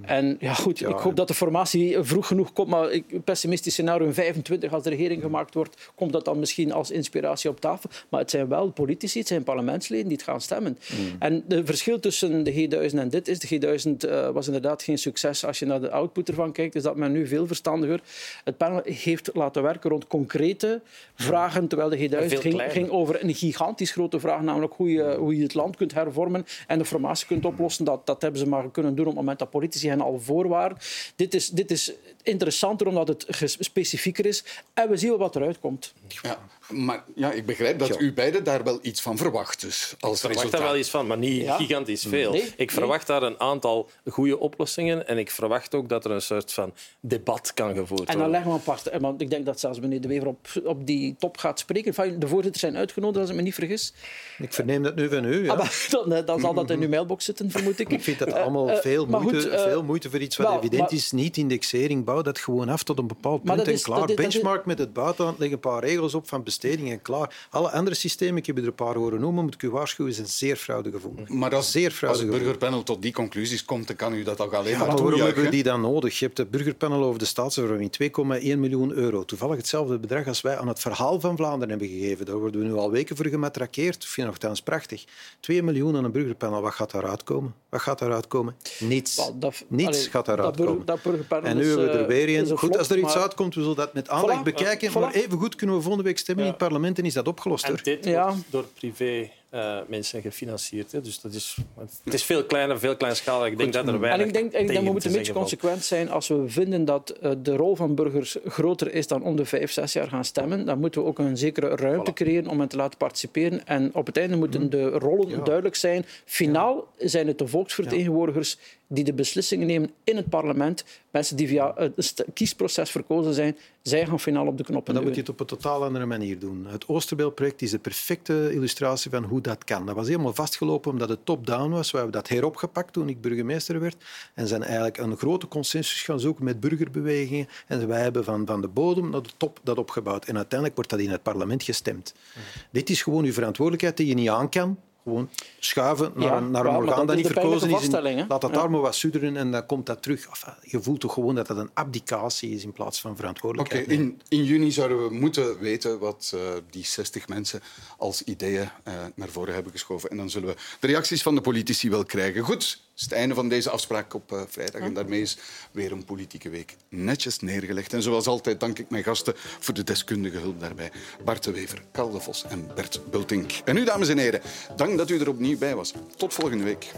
En ja, goed, Ja, ik hoop dat de formatie vroeg genoeg komt. Maar ik, een pessimistisch scenario in 25, als de regering gemaakt wordt, komt dat dan misschien als inspiratie op tafel. Maar het zijn wel politici, het zijn parlementsleden die het gaan stemmen. En het verschil tussen de G1000 en dit is, de G1000 eh, was inderdaad geen succes. Als je naar de output ervan kijkt, is dat men nu veel verstandiger het panel heeft laten werken rond concrete vragen, terwijl de En G1000 veel ging, kleiner. ging over een gigantisch grote vraag, namelijk hoe je, hoe je het land kunt hervormen en de formatie kunt oplossen. Dat, dat hebben ze maar kunnen doen op het moment dat politici hen al voor waren. Dit is, dit is interessanter omdat het specifieker is en we zien wat eruit komt. Ja, maar ja, ik begrijp dat u beiden daar wel iets van verwacht. Dus als Ik verwacht resultaat. daar wel iets van, maar niet Ja. gigantisch veel. Nee, ik verwacht daar een aantal goede oplossingen en ik verwacht ook dat er een soort van debat kan gevoerd En dan worden. leggen we apart. eh, Want ik denk dat zelfs meneer De Wever op, op die top gaat spreken. De voorzitters zijn uitgenodigd, als ik me niet vergis. Ik verneem dat nu van u. Ja. Ah, maar dan, eh, dan zal dat in uw mailbox zitten, vermoed ik. Ik vind dat Eh, allemaal veel, moeite, goed, veel moeite voor iets wat wel, evident maar- is. Niet indexering, bouw dat gewoon af tot een bepaald Maar punt en is- klaar. dat is- dat is- Benchmark met het buitenland, leg een paar regels op van besteding en klaar. Alle andere systemen, ik heb er een paar horen noemen, moet ik u waarschuwen, is een zeer fraudegevoel. Maar als, zeer als het burgerpanel tot die conclusies komt, dan kan u dat ook alleen Ja, maar maar waarom hebben we die dan nodig? Je hebt het burgerpanel over de staatsvervorming, 2,1 miljoen euro. Toevallig hetzelfde bedrag als wij aan het verhaal van Vlaanderen hebben gegeven. Daar worden we nu al weken voor gematrakeerd. Ik vind het nogthans prachtig. 2 miljoen aan een burgerpanel, wat gaat daaruit komen? Wat gaat daaruit komen? Niets. Dat- Niets allee, gaat daaruit dat komen. dat burgerpanel en nu is, hebben we er eh, weer is een. Goed, flop, als er iets maar- uitkomt, we zullen dat met aandacht Voilà, bekijken. voilà. Maar even goed kunnen we volgende week stemmen in het parlement en is dat opgelost. En hoor. dit Ja. wordt door privé uh, mensen gefinancierd. Hè. Dus dat is, het is veel kleiner, veel kleinschalig. Ik denk dat er weinig En ik denk, dat we moeten een beetje consequent zijn als we vinden dat uh, de rol van burgers groter is dan om de vijf, zes jaar gaan stemmen. Dan moeten we ook een zekere ruimte voilà. creëren om hen te laten participeren. En op het einde moeten mm. de rollen ja. duidelijk zijn. Finaal zijn het de volksvertegenwoordigers die de beslissingen nemen in het parlement. Mensen die via het kiesproces verkozen zijn, zij gaan finaal op de knoppen. Dan moet je het op een totaal andere manier doen. Het Oosterbeeldproject is de perfecte illustratie van hoe dat kan. Dat was helemaal vastgelopen omdat het top-down was. We hebben dat heropgepakt toen ik burgemeester werd en zijn eigenlijk een grote consensus gaan zoeken met burgerbewegingen. En wij hebben van, van de bodem naar de top dat opgebouwd. En uiteindelijk wordt dat in het parlement gestemd. Mm. Dit is gewoon uw verantwoordelijkheid die je niet aan kan gewoon schuiven naar, ja, een, naar een orgaan dat niet verkozen is. laat dat ja. daar maar wat sudderen en dan komt dat terug. Enfin, je voelt toch gewoon dat dat een abdicatie is in plaats van verantwoordelijkheid. Okay, in, in, juni zouden we moeten weten wat uh, die 60 mensen als ideeën uh, naar voren hebben geschoven. En dan zullen we de reacties van de politici wel krijgen. Goed, het is het einde van deze afspraak op uh, vrijdag. En daarmee is weer een politieke week netjes neergelegd. En zoals altijd dank ik mijn gasten voor de deskundige hulp daarbij. Bart de Wever, Karl de Vos en Bert Bultink. En u, dames en heren, dank dat u er opnieuw bij was. Tot volgende week.